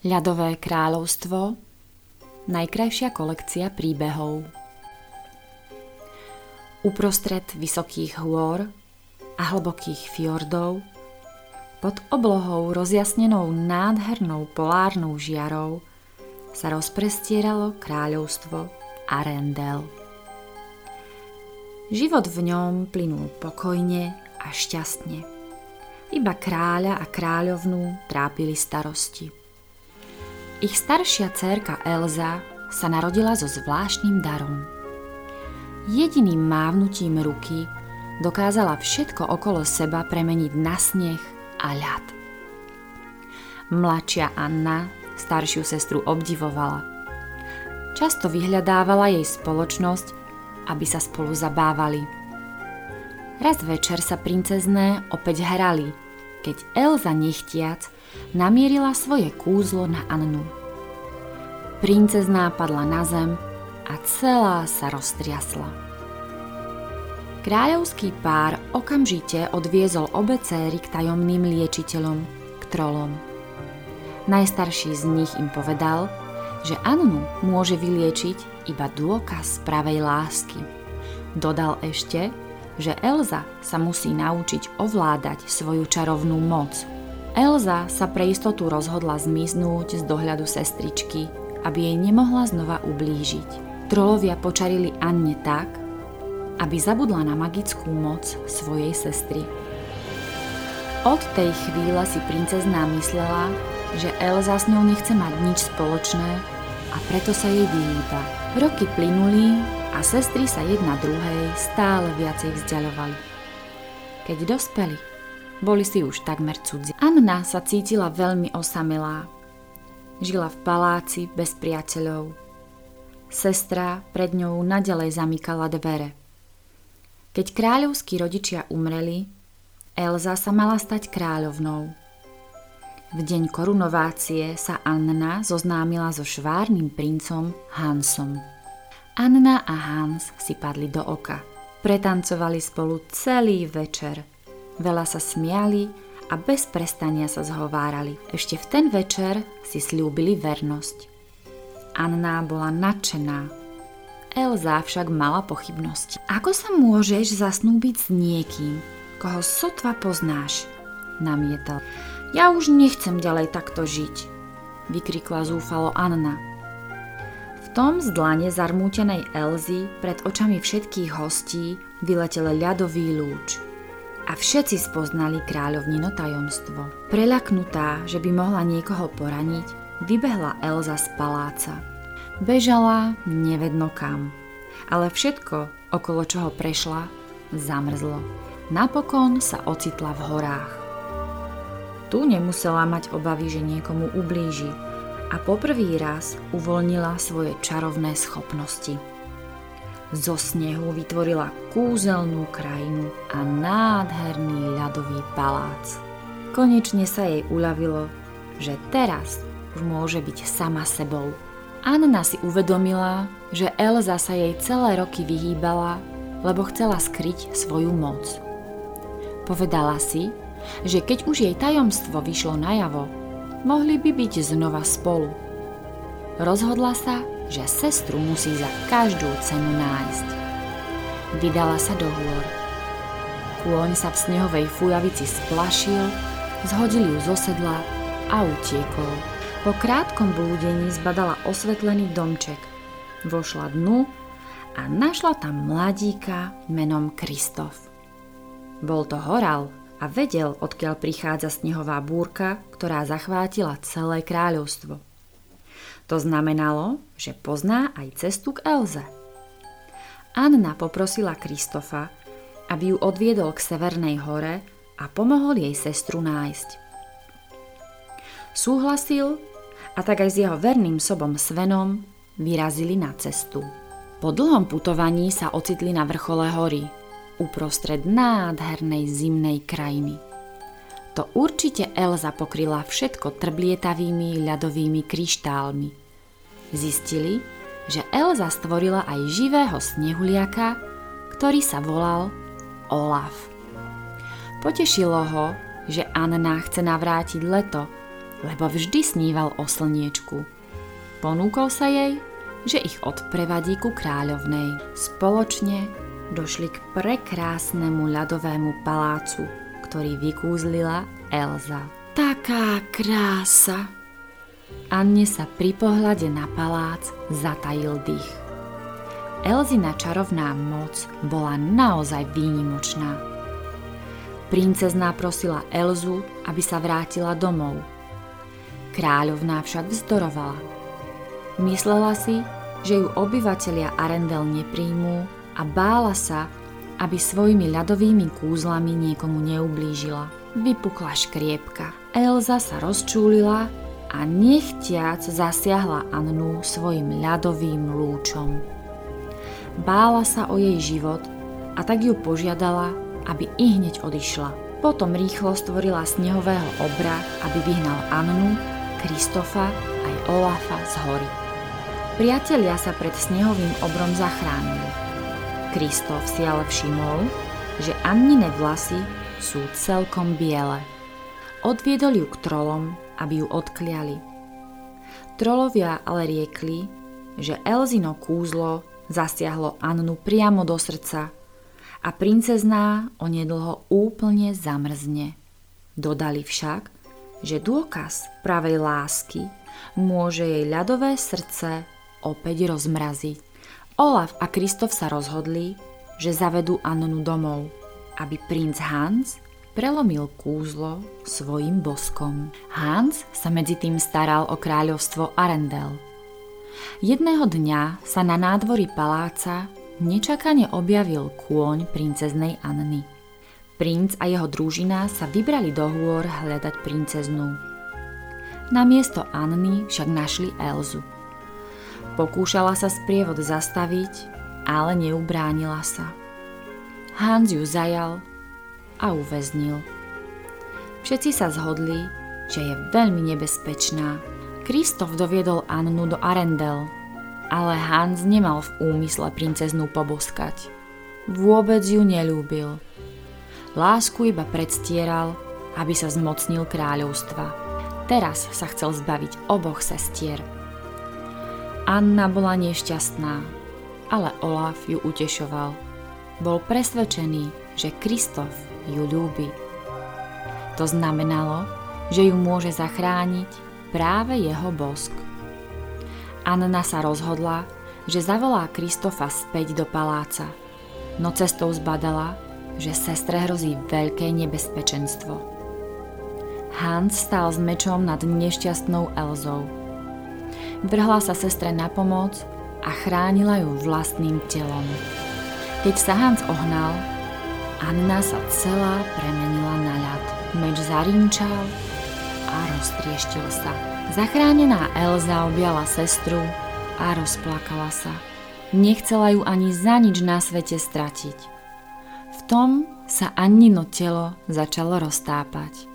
Ľadové kráľovstvo Najkrajšia kolekcia príbehov Uprostred vysokých hôr a hlbokých fjordov pod oblohou rozjasnenou nádhernou polárnou žiarou sa rozprestieralo kráľovstvo Arendel. Život v ňom plynul pokojne a šťastne. Iba kráľa a kráľovnú trápili starosti. Ich staršia dcerka Elza sa narodila so zvláštnym darom. Jediným mávnutím ruky dokázala všetko okolo seba premeniť na sneh a ľad. Mladšia Anna staršiu sestru obdivovala. Často vyhľadávala jej spoločnosť, aby sa spolu zabávali. Raz večer sa princezné opäť hrali, keď Elza nechtiac namierila svoje kúzlo na Annu. Princezná padla na zem a celá sa roztriasla. Kráľovský pár okamžite odviezol obe céry k tajomným liečiteľom, k trolom. Najstarší z nich im povedal, že Annu môže vyliečiť iba dôkaz pravej lásky. Dodal ešte, že Elza sa musí naučiť ovládať svoju čarovnú moc – Elza sa pre istotu rozhodla zmiznúť z dohľadu sestričky, aby jej nemohla znova ublížiť. Trolovia počarili Anne tak, aby zabudla na magickú moc svojej sestry. Od tej chvíle si princezná myslela, že Elza s ňou nechce mať nič spoločné a preto sa jej vyhýba. Roky plynuli a sestry sa jedna druhej stále viacej vzdialovali. Keď dospeli, boli si už takmer cudzí. Anna sa cítila veľmi osamelá. Žila v paláci bez priateľov. Sestra pred ňou nadalej zamykala dvere. Keď kráľovskí rodičia umreli, Elza sa mala stať kráľovnou. V deň korunovácie sa Anna zoznámila so švárnym princom Hansom. Anna a Hans si padli do oka. Pretancovali spolu celý večer – veľa sa smiali a bez prestania sa zhovárali. Ešte v ten večer si slúbili vernosť. Anna bola nadšená. Elza však mala pochybnosti. Ako sa môžeš zasnúbiť s niekým, koho sotva poznáš? Namietal. Ja už nechcem ďalej takto žiť, vykrikla zúfalo Anna. V tom z dlane zarmútenej Elzy pred očami všetkých hostí vyletel ľadový lúč – a všetci spoznali kráľovnino tajomstvo. Preľaknutá, že by mohla niekoho poraniť, vybehla Elza z paláca. Bežala nevedno kam, ale všetko, okolo čoho prešla, zamrzlo. Napokon sa ocitla v horách. Tu nemusela mať obavy, že niekomu ublíži a poprvý raz uvoľnila svoje čarovné schopnosti. Zo snehu vytvorila kúzelnú krajinu a nádherný ľadový palác. Konečne sa jej uľavilo, že teraz už môže byť sama sebou. Anna si uvedomila, že Elza sa jej celé roky vyhýbala, lebo chcela skryť svoju moc. Povedala si, že keď už jej tajomstvo vyšlo najavo, mohli by byť znova spolu. Rozhodla sa, že sestru musí za každú cenu nájsť. Vydala sa do hôr. Kôň sa v snehovej fujavici splašil, zhodil ju zo sedla a utiekol. Po krátkom blúdení zbadala osvetlený domček. Vošla dnu a našla tam mladíka menom Kristof. Bol to horal a vedel, odkiaľ prichádza snehová búrka, ktorá zachvátila celé kráľovstvo. To znamenalo, že pozná aj cestu k Elze. Anna poprosila Kristofa, aby ju odviedol k Severnej hore a pomohol jej sestru nájsť. Súhlasil a tak aj s jeho verným sobom Svenom vyrazili na cestu. Po dlhom putovaní sa ocitli na vrchole hory, uprostred nádhernej zimnej krajiny. To určite Elza pokryla všetko trblietavými ľadovými kryštálmi – Zistili, že Elza stvorila aj živého snehuliaka, ktorý sa volal Olaf. Potešilo ho, že Anna chce navrátiť leto lebo vždy sníval o slniečku. Ponúkol sa jej, že ich odprevadí ku kráľovnej. Spoločne došli k prekrásnemu ľadovému palácu, ktorý vykúzlila Elza. Taká krása! Anne sa pri pohľade na palác zatajil dých. Elzina čarovná moc bola naozaj výnimočná. Princezná prosila Elzu, aby sa vrátila domov. Kráľovná však vzdorovala. Myslela si, že ju obyvatelia Arendel nepríjmú a bála sa, aby svojimi ľadovými kúzlami niekomu neublížila. Vypukla škriepka. Elza sa rozčúlila a nechtiac zasiahla Annu svojim ľadovým lúčom. Bála sa o jej život a tak ju požiadala, aby i hneď odišla. Potom rýchlo stvorila snehového obra, aby vyhnal Annu, Kristofa aj Olafa z hory. Priatelia sa pred snehovým obrom zachránili. Kristof si ale všimol, že Annine vlasy sú celkom biele. Odviedol ju k trolom, aby ju odkliali. Trolovia ale riekli, že Elzino kúzlo zasiahlo Annu priamo do srdca a princezná onedlho úplne zamrzne. Dodali však, že dôkaz pravej lásky môže jej ľadové srdce opäť rozmraziť. Olaf a Kristof sa rozhodli, že zavedú Annu domov, aby princ Hans prelomil kúzlo svojim boskom. Hans sa medzi tým staral o kráľovstvo Arendel – Jedného dňa sa na nádvorí paláca nečakane objavil kôň princeznej Anny. Princ a jeho družina sa vybrali do hôr hľadať princeznú. Na miesto Anny však našli Elzu. Pokúšala sa sprievod zastaviť, ale neubránila sa. Hans ju zajal a uväznil. Všetci sa zhodli, že je veľmi nebezpečná Kristof doviedol Annu do Arendel, ale Hans nemal v úmysle princeznú poboskať. Vôbec ju nelúbil. Lásku iba predstieral, aby sa zmocnil kráľovstva. Teraz sa chcel zbaviť oboch sestier. Anna bola nešťastná, ale Olaf ju utešoval. Bol presvedčený, že Kristof ju ľúbi. To znamenalo, že ju môže zachrániť práve jeho bosk. Anna sa rozhodla, že zavolá Kristofa späť do paláca, no cestou zbadala, že sestre hrozí veľké nebezpečenstvo. Hans stál s mečom nad nešťastnou Elzou. Vrhla sa sestre na pomoc a chránila ju vlastným telom. Keď sa Hans ohnal, Anna sa celá premenila na ľad. Meč zarinčal a roztrieštil sa. Zachránená Elza objala sestru a rozplakala sa. Nechcela ju ani za nič na svete stratiť. V tom sa Annino telo začalo roztápať.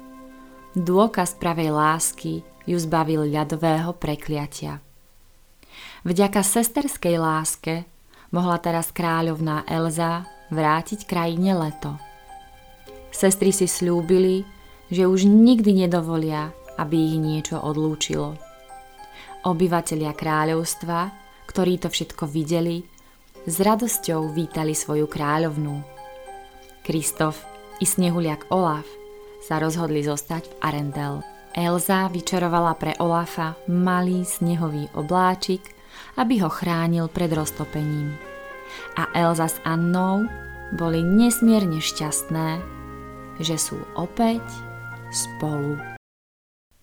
Dôkaz pravej lásky ju zbavil ľadového prekliatia. Vďaka sesterskej láske mohla teraz kráľovná Elza vrátiť krajine leto. Sestry si slúbili, že už nikdy nedovolia, aby ich niečo odlúčilo. Obyvatelia kráľovstva, ktorí to všetko videli, s radosťou vítali svoju kráľovnú. Kristof i snehuliak Olaf sa rozhodli zostať v Arendel. Elza vyčarovala pre Olafa malý snehový obláčik, aby ho chránil pred roztopením. A Elza s Annou boli nesmierne šťastné, že sú opäť spolu.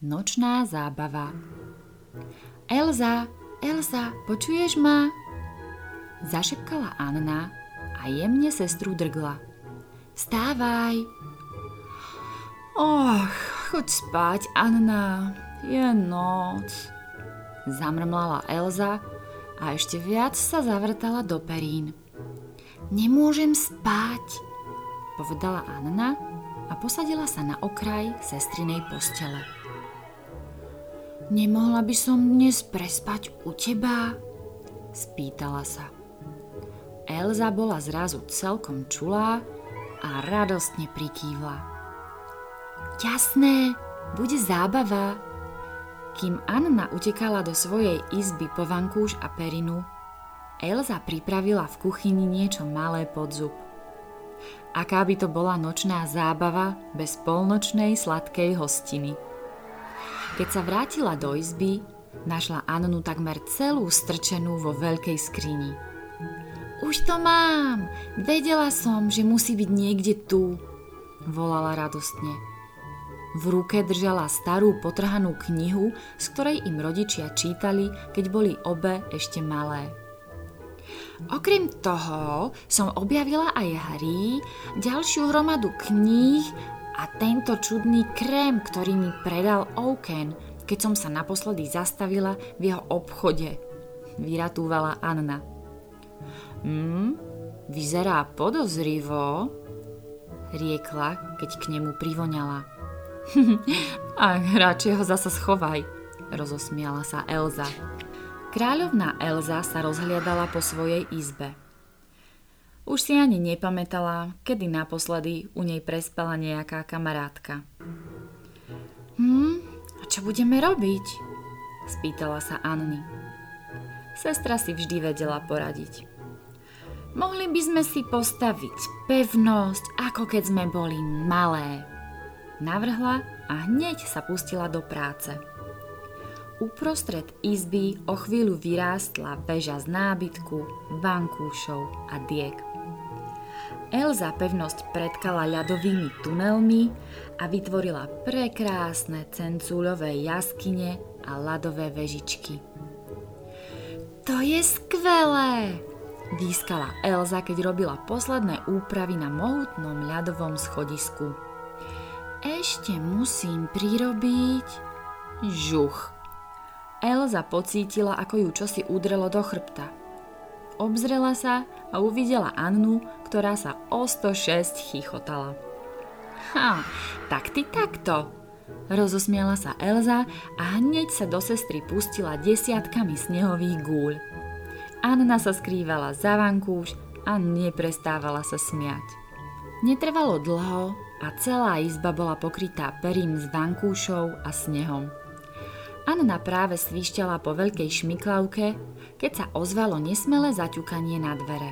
Nočná zábava Elza, Elza, počuješ ma? Zašepkala Anna a jemne sestru drgla. Stávaj! Och, choď spať, Anna, je noc. Zamrmlala Elza a ešte viac sa zavrtala do perín. Nemôžem spať, povedala Anna a posadila sa na okraj sestrinej postele. Nemohla by som dnes prespať u teba? Spýtala sa. Elza bola zrazu celkom čulá a radostne prikývla. Jasné, bude zábava, Kým Anna utekala do svojej izby po vankúš a perinu, Elza pripravila v kuchyni niečo malé pod zub. Aká by to bola nočná zábava bez polnočnej sladkej hostiny. Keď sa vrátila do izby, našla Annu takmer celú strčenú vo veľkej skrini. Už to mám! Vedela som, že musí byť niekde tu, volala radostne. V ruke držala starú potrhanú knihu, z ktorej im rodičia čítali, keď boli obe ešte malé. Okrem toho som objavila aj hry, ďalšiu hromadu kníh a tento čudný krém, ktorý mi predal Oken, keď som sa naposledy zastavila v jeho obchode. Vyratúvala Anna. Hm, vyzerá podozrivo, riekla, keď k nemu privoňala. a radšej ho zasa schovaj, rozosmiala sa Elza. Kráľovná Elza sa rozhliadala po svojej izbe. Už si ani nepamätala, kedy naposledy u nej prespala nejaká kamarátka. Hm, a čo budeme robiť? Spýtala sa Anny. Sestra si vždy vedela poradiť. Mohli by sme si postaviť pevnosť, ako keď sme boli malé. Navrhla a hneď sa pustila do práce. Uprostred izby o chvíľu vyrástla väža z nábytku, vankúšov a diek. Elza pevnosť predkala ľadovými tunelmi a vytvorila prekrásne cencúľové jaskyne a ľadové vežičky. To je skvelé! Výskala Elza, keď robila posledné úpravy na mohutnom ľadovom schodisku. Ešte musím prirobiť... Žuch. Elza pocítila, ako ju čosi udrelo do chrbta. Obzrela sa a uvidela Annu, ktorá sa o 106 chichotala. Ha, tak ty takto, Rozosmiala sa Elza a hneď sa do sestry pustila desiatkami snehových gúľ. Anna sa skrývala za vankúš a neprestávala sa smiať. Netrvalo dlho a celá izba bola pokrytá perím s vankúšou a snehom. Anna práve svišťala po veľkej šmiklavke, keď sa ozvalo nesmelé zaťukanie na dvere.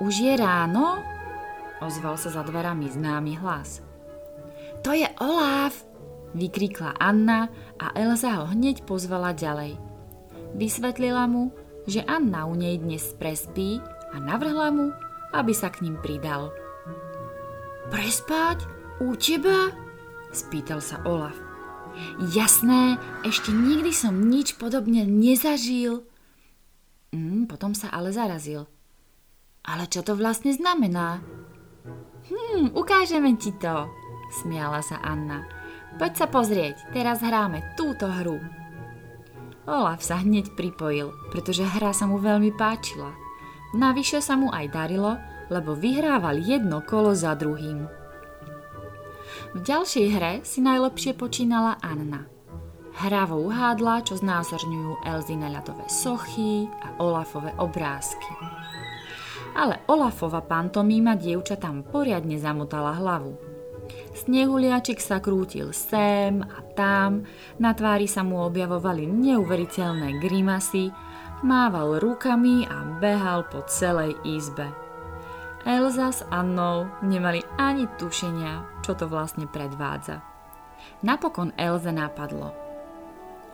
Už je ráno? Ozval sa za dverami známy hlas. To je Olaf! vykríkla Anna a Elza ho hneď pozvala ďalej. Vysvetlila mu, že Anna u nej dnes prespí a navrhla mu, aby sa k ním pridal. Prespať? U teba? spýtal sa Olaf. Jasné, ešte nikdy som nič podobne nezažil. Mm, potom sa ale zarazil. Ale čo to vlastne znamená? Hm, ukážeme ti to, smiala sa Anna. Poď sa pozrieť, teraz hráme túto hru. Olaf sa hneď pripojil, pretože hra sa mu veľmi páčila. Navyše sa mu aj darilo, lebo vyhrával jedno kolo za druhým. V ďalšej hre si najlepšie počínala Anna. Hravo uhádla, čo znázorňujú Elzina ľadové sochy a Olafové obrázky. Ale Olafova pantomíma dievčatám poriadne zamotala hlavu. Snehuliačik sa krútil sem a tam, na tvári sa mu objavovali neuveriteľné grimasy, mával rukami a behal po celej izbe. Elza s Annou nemali ani tušenia, čo to vlastne predvádza. Napokon Elze napadlo.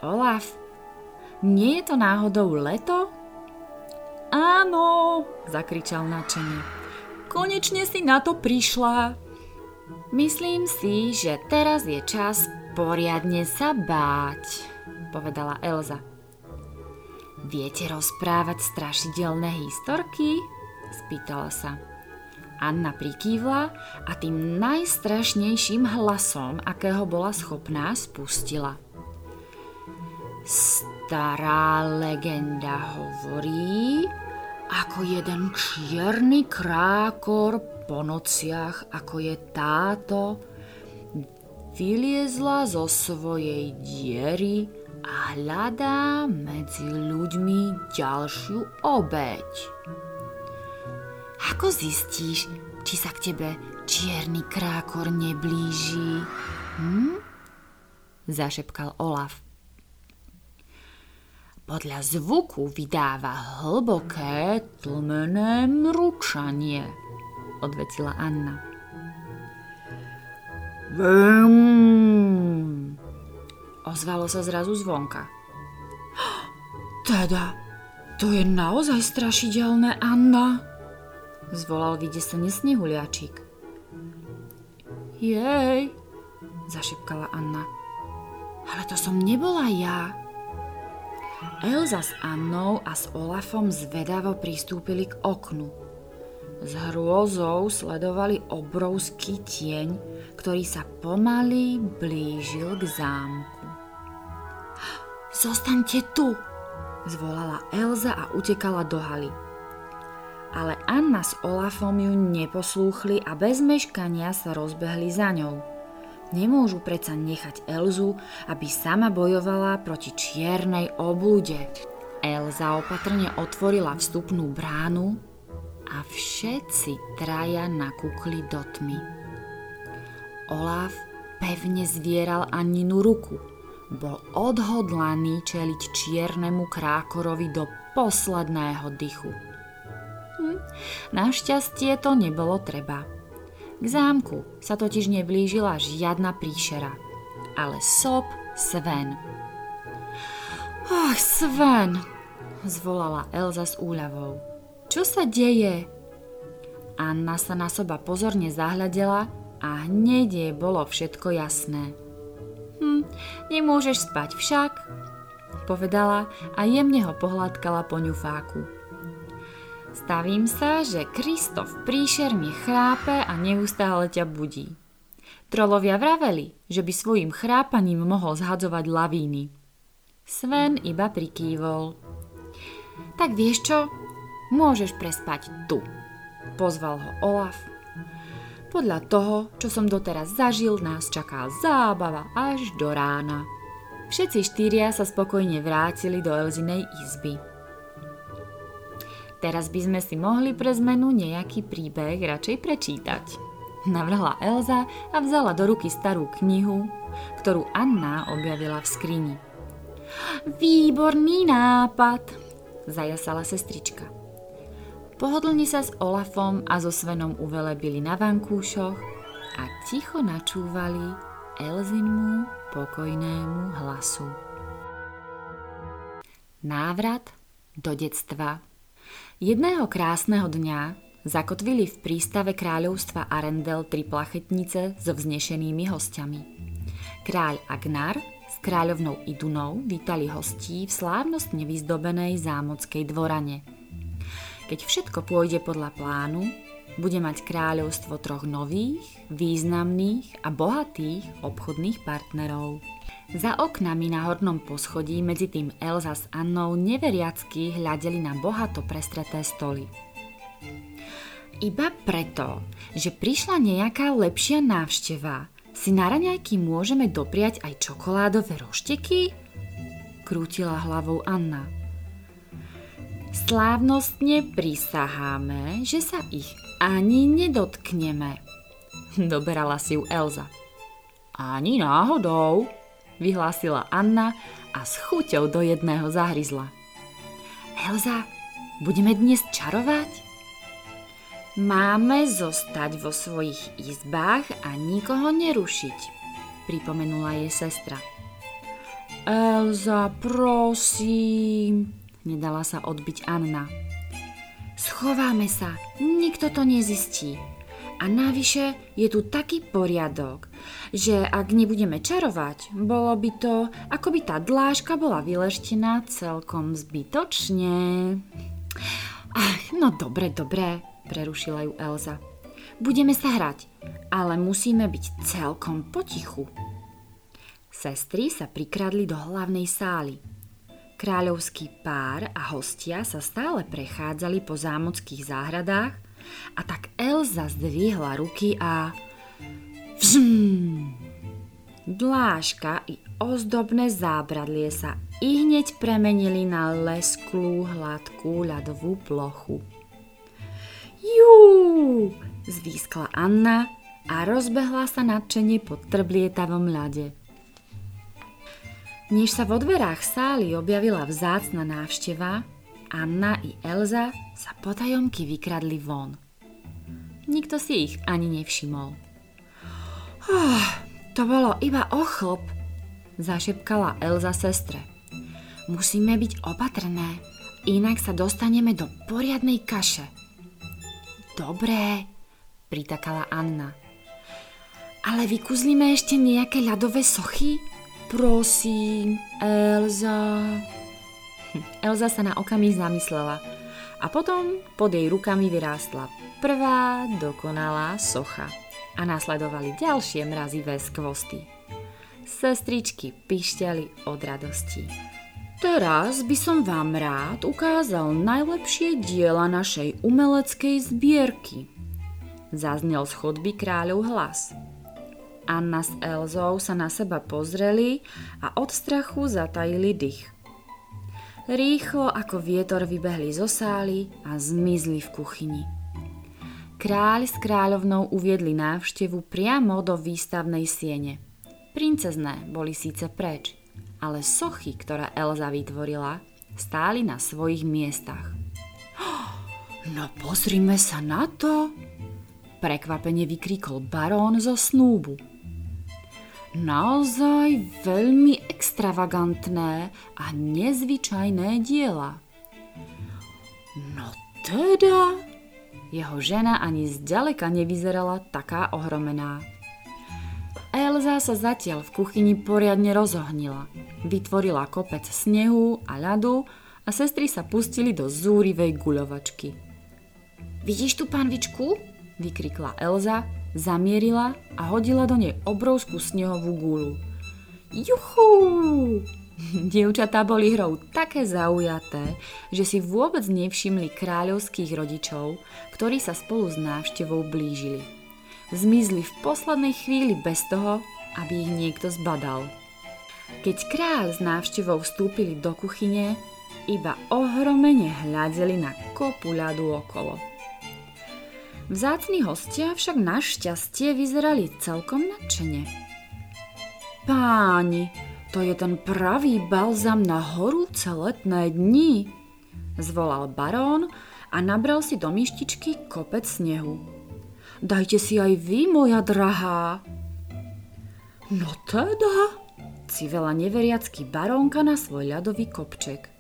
Olaf, nie je to náhodou leto? Áno, zakričal nadšený. Konečne si na to prišla. Myslím si, že teraz je čas poriadne sa báť, povedala Elza. Viete rozprávať strašidelné historky? spýtala sa. Anna prikývla a tým najstrašnejším hlasom, akého bola schopná, spustila. Stará legenda hovorí, ako jeden čierny krákor po nociach, ako je táto, vyliezla zo svojej diery a hľadá medzi ľuďmi ďalšiu obeď. Ako zistíš, či sa k tebe čierny krákor neblíži? Hm? zašepkal Olaf. Podľa zvuku vydáva hlboké, tlmené mručanie, odvetila Anna. Vum, ozvalo sa zrazu zvonka. Teda, to je naozaj strašidelné, Anna, zvolal vydesene snehuliačik. Jej, zašepkala Anna. Ale to som nebola ja. Elza s Annou a s Olafom zvedavo pristúpili k oknu. S hrôzou sledovali obrovský tieň, ktorý sa pomaly blížil k zámku. Zostaňte tu, zvolala Elza a utekala do haly. Ale Anna s Olafom ju neposlúchli a bez meškania sa rozbehli za ňou. Nemôžu predsa nechať Elzu, aby sama bojovala proti čiernej oblúde. Elza opatrne otvorila vstupnú bránu a všetci traja nakúkli do tmy. Olaf pevne zvieral Anninu ruku. Bol odhodlaný čeliť čiernemu krákorovi do posledného dychu. Hm, našťastie to nebolo treba. K zámku sa totiž neblížila žiadna príšera, ale sob Sven. Ach, Sven, zvolala Elza s úľavou. Čo sa deje? Anna sa na soba pozorne zahľadela a hneď jej bolo všetko jasné. Hm, nemôžeš spať však, povedala a jemne ho pohľadkala po ňufáku. Stavím sa, že Kristof príšerne chrápe a neustále ťa budí. Trolovia vraveli, že by svojim chrápaním mohol zhadzovať lavíny. Sven iba prikývol. Tak vieš čo? Môžeš prespať tu, pozval ho Olaf. Podľa toho, čo som doteraz zažil, nás čaká zábava až do rána. Všetci štyria sa spokojne vrátili do Elzinej izby. Teraz by sme si mohli pre zmenu nejaký príbeh radšej prečítať. Navrhla Elza a vzala do ruky starú knihu, ktorú Anna objavila v skrini. Výborný nápad, zajasala sestrička. Pohodlne sa s Olafom a so Svenom uvelebili na vankúšoch a ticho načúvali Elzinmu pokojnému hlasu. Návrat do detstva Jedného krásneho dňa zakotvili v prístave kráľovstva Arendel tri plachetnice so vznešenými hostiami. Kráľ Agnar s kráľovnou Idunou vítali hostí v slávnostne vyzdobenej zámockej dvorane. Keď všetko pôjde podľa plánu, bude mať kráľovstvo troch nových, významných a bohatých obchodných partnerov. Za oknami na hornom poschodí medzi tým Elza s Annou neveriacky hľadeli na bohato prestreté stoly. Iba preto, že prišla nejaká lepšia návšteva, si na raňajky môžeme dopriať aj čokoládové rošteky? Krútila hlavou Anna. Slávnostne prisaháme, že sa ich ani nedotkneme. Doberala si ju Elza. Ani náhodou, vyhlásila Anna a s chuťou do jedného zahryzla. Elza, budeme dnes čarovať? Máme zostať vo svojich izbách a nikoho nerušiť, pripomenula jej sestra. Elza, prosím, nedala sa odbiť Anna. Schováme sa, nikto to nezistí. A navyše je tu taký poriadok, že ak nebudeme čarovať, bolo by to, ako by tá dláška bola vyleštená celkom zbytočne. Ach, no dobre, dobre, prerušila ju Elza. Budeme sa hrať, ale musíme byť celkom potichu. Sestry sa prikradli do hlavnej sály. Kráľovský pár a hostia sa stále prechádzali po zámockých záhradách a tak Elza zdvihla ruky a... Vzm! Dláška i ozdobné zábradlie sa i hneď premenili na lesklú, hladkú ľadovú plochu. Jú! zvýskla Anna a rozbehla sa nadšenie po trblietavom ľade. Než sa vo dverách sály objavila vzácna návšteva, Anna i Elza sa potajomky vykradli von. Nikto si ich ani nevšimol. Oh, to bolo iba ochlop, zašepkala Elza sestre. Musíme byť opatrné, inak sa dostaneme do poriadnej kaše. Dobré, pritakala Anna. Ale vykuzlíme ešte nejaké ľadové sochy? Prosím, Elza. Elza sa na okamih zamyslela a potom pod jej rukami vyrástla prvá dokonalá socha a nasledovali ďalšie mrazivé skvosty. Sestričky pišťali od radosti. Teraz by som vám rád ukázal najlepšie diela našej umeleckej zbierky. Zaznel z chodby kráľov hlas. Anna s Elzou sa na seba pozreli a od strachu zatajili dých. Rýchlo ako vietor vybehli zo sály a zmizli v kuchyni. Kráľ s kráľovnou uviedli návštevu priamo do výstavnej siene. Princezné boli síce preč, ale sochy, ktoré Elza vytvorila, stáli na svojich miestach. No pozrime sa na to! Prekvapene vykríkol barón zo snúbu. Naozaj veľmi extravagantné a nezvyčajné diela. No teda, jeho žena ani zďaleka nevyzerala taká ohromená. Elza sa zatiaľ v kuchyni poriadne rozohnila. Vytvorila kopec snehu a ľadu a sestry sa pustili do zúrivej guľovačky. Vidíš tú panvičku? vykrikla Elza zamierila a hodila do nej obrovskú snehovú gulu. Juchú! Dievčatá boli hrou také zaujaté, že si vôbec nevšimli kráľovských rodičov, ktorí sa spolu s návštevou blížili. Zmizli v poslednej chvíli bez toho, aby ich niekto zbadal. Keď kráľ s návštevou vstúpili do kuchyne, iba ohromene hľadeli na kopu ľadu okolo. Vzácni hostia však našťastie vyzerali celkom nadšene. Páni, to je ten pravý balzam na horúce letné dni, zvolal barón a nabral si do myštičky kopec snehu. Dajte si aj vy, moja drahá. No teda, civela neveriacký barónka na svoj ľadový kopček.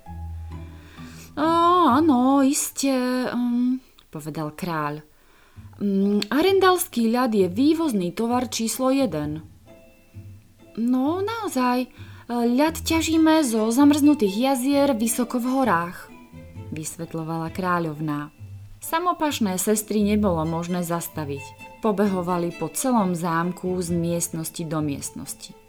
Áno, iste, um, povedal kráľ. Mm, arendalský ľad je vývozný tovar číslo 1. No, naozaj. Ľad ťažíme zo zamrznutých jazier vysoko v horách, vysvetlovala kráľovná. Samopašné sestry nebolo možné zastaviť. Pobehovali po celom zámku z miestnosti do miestnosti.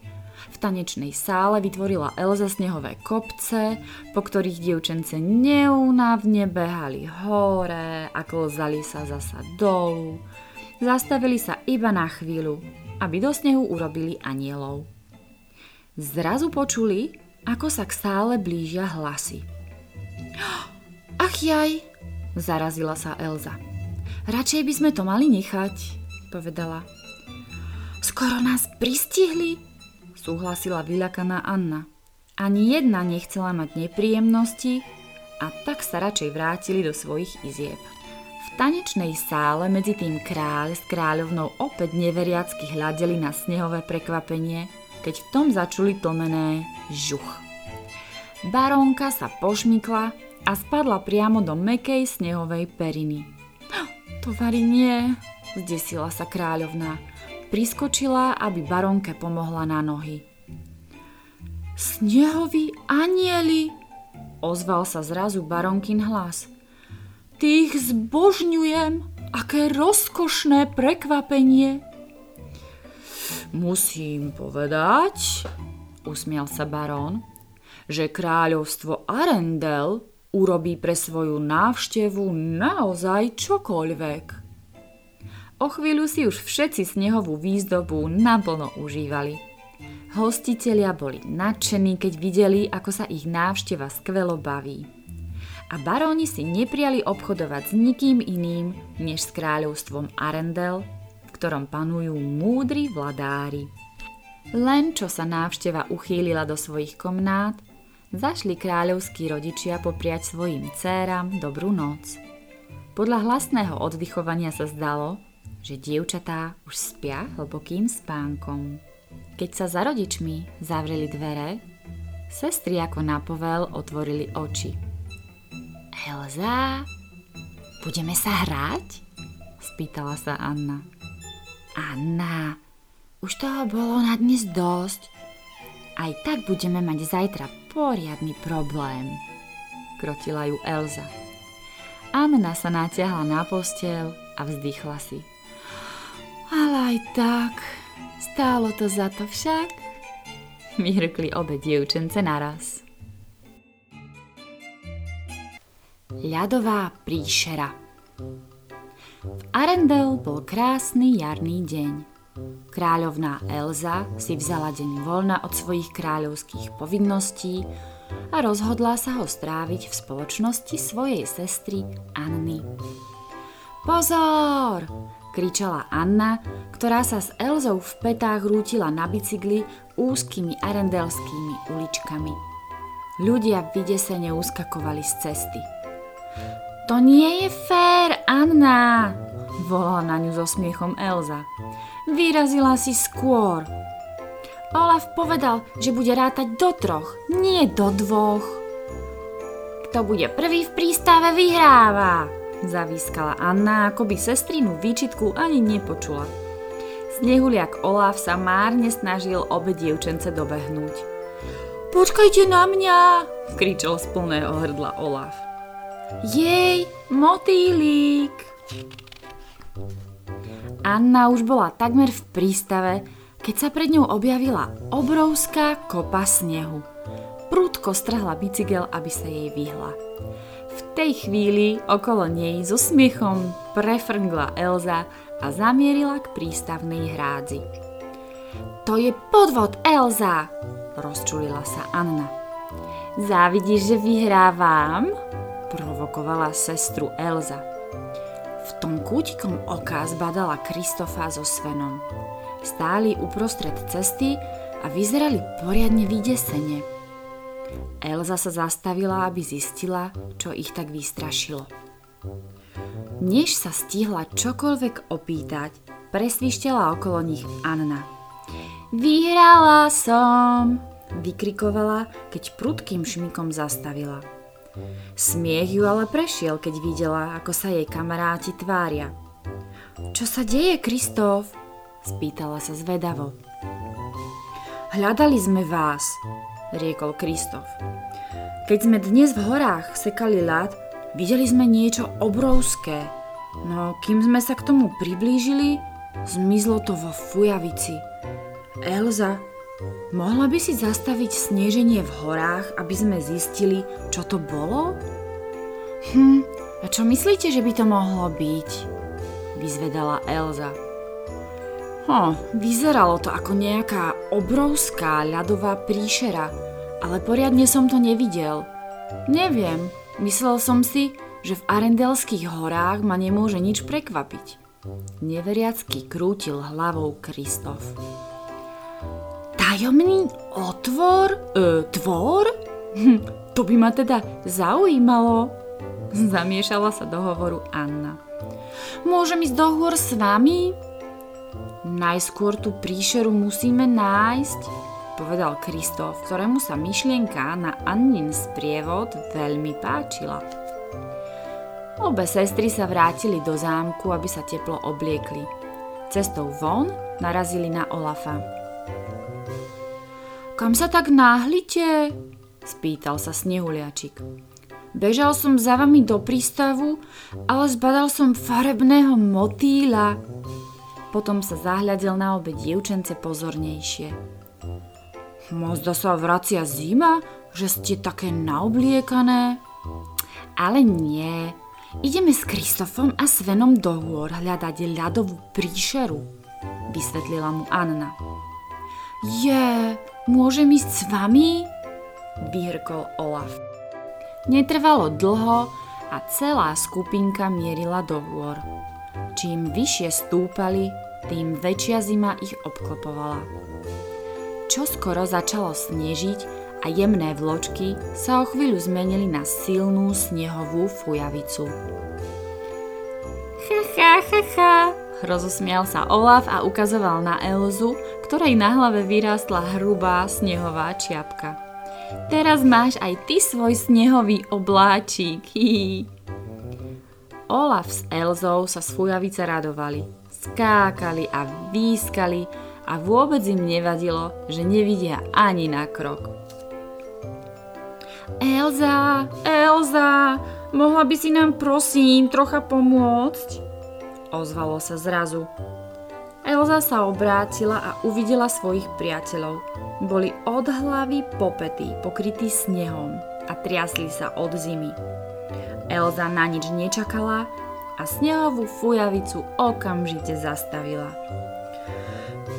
V tanečnej sále vytvorila Elza snehové kopce, po ktorých dievčence neúnavne behali hore a klzali sa zasa dolu. Zastavili sa iba na chvíľu, aby do snehu urobili anielov. Zrazu počuli, ako sa k sále blížia hlasy. Ach jaj, zarazila sa Elza. Radšej by sme to mali nechať, povedala. Skoro nás pristihli, súhlasila vyľakaná Anna. Ani jedna nechcela mať nepríjemnosti a tak sa radšej vrátili do svojich izieb. V tanečnej sále medzi tým kráľ s kráľovnou opäť neveriacky hľadeli na snehové prekvapenie, keď v tom začuli tlmené žuch. Barónka sa pošmykla a spadla priamo do mekej snehovej periny. Tovary nie, zdesila sa kráľovná priskočila, aby baronke pomohla na nohy. Snehoví anieli, ozval sa zrazu baronkin hlas. Tých zbožňujem, aké rozkošné prekvapenie. Musím povedať, usmial sa barón, že kráľovstvo Arendel urobí pre svoju návštevu naozaj čokoľvek. O chvíľu si už všetci snehovú výzdobu naplno užívali. Hostitelia boli nadšení, keď videli, ako sa ich návšteva skvelo baví. A baróni si nepriali obchodovať s nikým iným, než s kráľovstvom Arendel, v ktorom panujú múdri vladári. Len čo sa návšteva uchýlila do svojich komnát, zašli kráľovskí rodičia popriať svojim dcéram dobrú noc. Podľa hlasného oddychovania sa zdalo, že dievčatá už spia hlbokým spánkom. Keď sa za rodičmi zavreli dvere, sestry ako na otvorili oči. Elza, budeme sa hrať? spýtala sa Anna. Anna, už toho bolo na dnes dosť. Aj tak budeme mať zajtra poriadny problém. Krotila ju Elza. Anna sa natiahla na postel a vzdychla si. Ale aj tak, stálo to za to však. Vyhrkli obe dievčence naraz. Ľadová príšera V Arendel bol krásny jarný deň. Kráľovná Elza si vzala deň voľna od svojich kráľovských povinností a rozhodla sa ho stráviť v spoločnosti svojej sestry Anny. Pozor! Kričala Anna, ktorá sa s Elzou v petách rútila na bicykli úzkými arendelskými uličkami. Ľudia vydesene uskakovali z cesty. To nie je fér, Anna! volala na ňu so smiechom Elza. Vyrazila si skôr. Olaf povedal, že bude rátať do troch, nie do dvoch. Kto bude prvý v prístave, vyhráva, zavískala Anna, ako by sestrinu výčitku ani nepočula. Snehuliak Olaf sa márne snažil obe dievčence dobehnúť. Počkajte na mňa, kričal z plného hrdla Olaf. Jej, motýlik! Anna už bola takmer v prístave, keď sa pred ňou objavila obrovská kopa snehu. Prúdko strhla bicykel, aby sa jej vyhla. V tej chvíli okolo nej so smiechom prefrngla Elza a zamierila k prístavnej hrádzi. To je podvod, Elza! rozčulila sa Anna. Závidíš, že vyhrávam? provokovala sestru Elza. V tom kútikom oka zbadala Kristofa so Svenom. Stáli uprostred cesty a vyzerali poriadne vydesene. Elza sa zastavila, aby zistila, čo ich tak vystrašilo. Než sa stihla čokoľvek opýtať, presvištela okolo nich Anna. Vyhrala som, vykrikovala, keď prudkým šmikom zastavila. Smiech ju ale prešiel, keď videla, ako sa jej kamaráti tvária. Čo sa deje, Kristof? Spýtala sa zvedavo. Hľadali sme vás, riekol Kristof. Keď sme dnes v horách sekali ľad, videli sme niečo obrovské, no kým sme sa k tomu priblížili, zmizlo to vo fujavici. Elza, Mohla by si zastaviť sneženie v horách, aby sme zistili, čo to bolo? Hm, a čo myslíte, že by to mohlo byť? Vyzvedala Elza. Ho, vyzeralo to ako nejaká obrovská ľadová príšera, ale poriadne som to nevidel. Neviem, myslel som si, že v Arendelských horách ma nemôže nič prekvapiť. Neveriacky krútil hlavou Kristof. Tajomný otvor? E, tvor? Hm, to by ma teda zaujímalo. Zamiešala sa do hovoru Anna. Môžem ísť do hôr s vami? Najskôr tú príšeru musíme nájsť, povedal Kristof, ktorému sa myšlienka na Annin sprievod veľmi páčila. Obe sestry sa vrátili do zámku, aby sa teplo obliekli. Cestou von narazili na Olafa. Kam sa tak náhlite? Spýtal sa snehuliačik. Bežal som za vami do prístavu, ale zbadal som farebného motýla. Potom sa zahľadil na obe dievčence pozornejšie. Mozda sa vracia zima, že ste také naobliekané? Ale nie. Ideme s Kristofom a Svenom do hôr hľadať ľadovú príšeru, vysvetlila mu Anna. Je, Môžem ísť s vami? Vyhrkol Olaf. Netrvalo dlho a celá skupinka mierila do hôr. Čím vyššie stúpali, tým väčšia zima ich obklopovala. Čoskoro začalo snežiť a jemné vločky sa o chvíľu zmenili na silnú snehovú fujavicu. Ha, ha, ha, ha, rozosmial sa Olaf a ukazoval na Elzu, ktorej na hlave vyrástla hrubá snehová čiapka. Teraz máš aj ty svoj snehový obláčik. Hihi. Olaf s Elzou sa z fujavice radovali. Skákali a výskali a vôbec im nevadilo, že nevidia ani na krok. Elza, Elza, mohla by si nám prosím trocha pomôcť? Ozvalo sa zrazu. Elza sa obrátila a uvidela svojich priateľov. Boli od hlavy popety, pokrytí snehom a triasli sa od zimy. Elza na nič nečakala a snehovú fujavicu okamžite zastavila.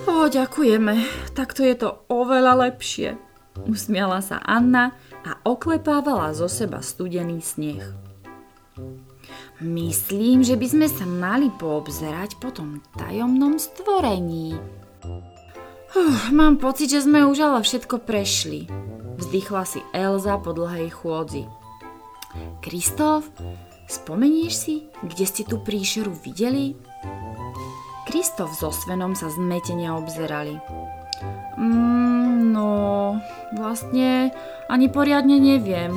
O, ďakujeme, takto je to oveľa lepšie. Usmiala sa Anna a oklepávala zo seba studený sneh. Myslím, že by sme sa mali poobzerať po tom tajomnom stvorení. Uf, mám pocit, že sme už ale všetko prešli. Vzdychla si Elza po dlhej chôdzi. Kristof, spomenieš si, kde ste tú príšeru videli? Kristof so Svenom sa zmetene obzerali. Mm, no, vlastne ani poriadne neviem,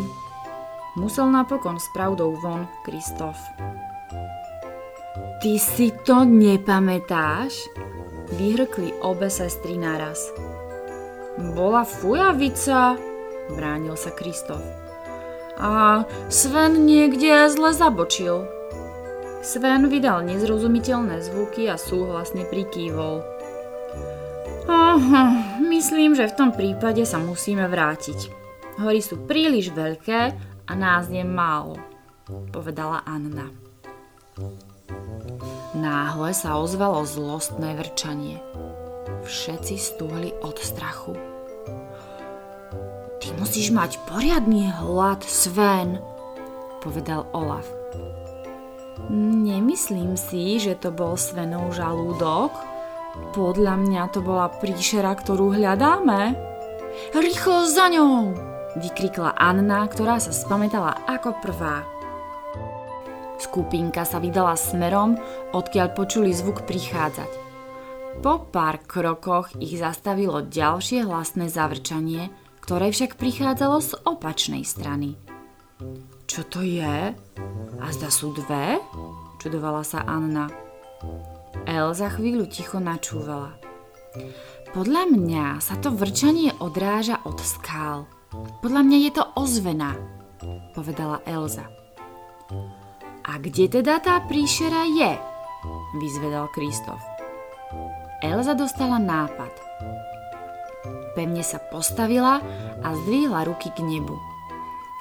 Musel napokon s pravdou von Kristof. Ty si to nepamätáš? Vyhrkli obe sestry naraz. Bola fujavica, bránil sa Kristof. A Sven niekde zle zabočil. Sven vydal nezrozumiteľné zvuky a súhlasne prikývol. Aha, myslím, že v tom prípade sa musíme vrátiť. Hory sú príliš veľké a nás je málo, povedala Anna. Náhle sa ozvalo zlostné vrčanie. Všetci stúhli od strachu. Ty musíš mať poriadný hlad, Sven, povedal Olaf. Nemyslím si, že to bol Svenov žalúdok. Podľa mňa to bola príšera, ktorú hľadáme. Rýchlo za ňou! vykrikla Anna, ktorá sa spamätala ako prvá. Skupinka sa vydala smerom, odkiaľ počuli zvuk prichádzať. Po pár krokoch ich zastavilo ďalšie hlasné zavrčanie, ktoré však prichádzalo z opačnej strany. Čo to je? A zda sú dve? Čudovala sa Anna. El za chvíľu ticho načúvala. Podľa mňa sa to vrčanie odráža od skál. Podľa mňa je to ozvena, povedala Elza. A kde teda tá príšera je? vyzvedal Kristof. Elza dostala nápad. Pevne sa postavila a zdvihla ruky k nebu.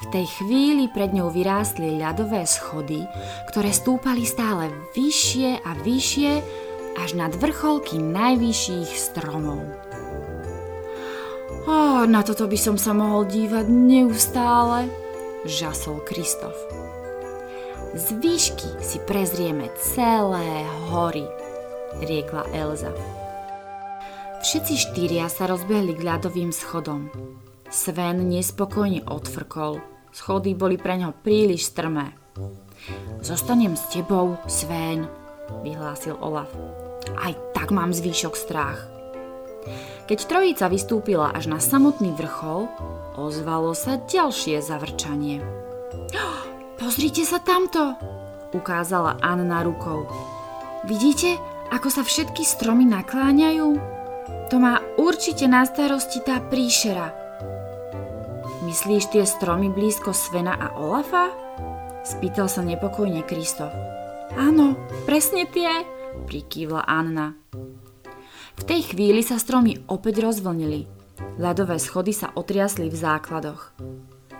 V tej chvíli pred ňou vyrástli ľadové schody, ktoré stúpali stále vyššie a vyššie až nad vrcholky najvyšších stromov. Oh, na toto by som sa mohol dívať neustále, žasol Kristof. Z výšky si prezrieme celé hory, riekla Elza. Všetci štyria sa rozbehli k ľadovým schodom. Sven nespokojne odfrkol. Schody boli pre ňo príliš strmé. Zostanem s tebou, Sven, vyhlásil Olaf. Aj tak mám zvýšok strach. Keď trojica vystúpila až na samotný vrchol, ozvalo sa ďalšie zavrčanie. Pozrite sa tamto, ukázala Anna rukou. Vidíte, ako sa všetky stromy nakláňajú? To má určite na starosti tá príšera. Myslíš tie stromy blízko Svena a Olafa? Spýtal sa nepokojne Kristof. Áno, presne tie, prikývla Anna. V tej chvíli sa stromy opäť rozvlnili. Ľadové schody sa otriasli v základoch.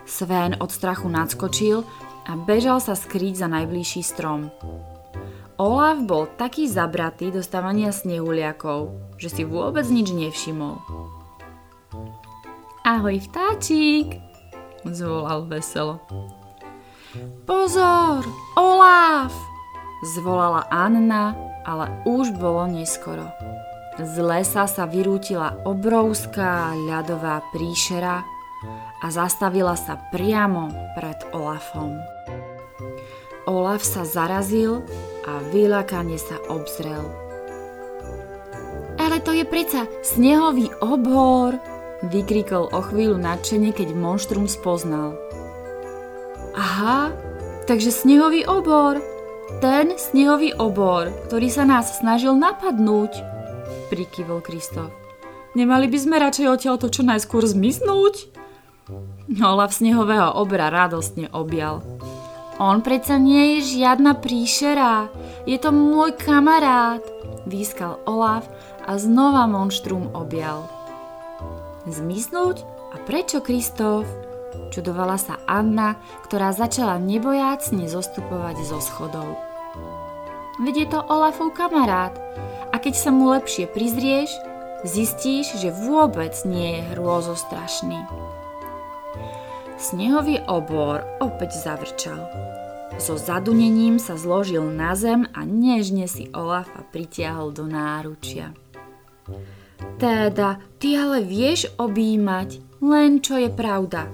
Sven od strachu nadskočil a bežal sa skryť za najbližší strom. Olaf bol taký zabratý do stavania snehuliakov, že si vôbec nič nevšimol. Ahoj vtáčik, zvolal veselo. Pozor, Olaf, zvolala Anna, ale už bolo neskoro. Z lesa sa vyrútila obrovská ľadová príšera a zastavila sa priamo pred Olafom. Olaf sa zarazil a vylakane sa obzrel. To je preca snehový obhor, vykrikol o chvíľu nadšene, keď monštrum spoznal. Aha, takže snehový obor, ten snehový obor, ktorý sa nás snažil napadnúť, prikyvol Kristof. Nemali by sme radšej odtiaľto čo najskôr zmiznúť? Olaf snehového obra radostne objal. On predsa nie je žiadna príšera, je to môj kamarát, výskal Olaf a znova monštrum objal. Zmiznúť? A prečo Kristof? Čudovala sa Anna, ktorá začala nebojácne zostupovať zo schodov. Veď je to Olafov kamarát a keď sa mu lepšie prizrieš, zistíš, že vôbec nie je hrôzostrašný. Snehový obor opäť zavrčal. So zadunením sa zložil na zem a nežne si Olafa pritiahol do náručia. Teda, ty ale vieš objímať, len čo je pravda.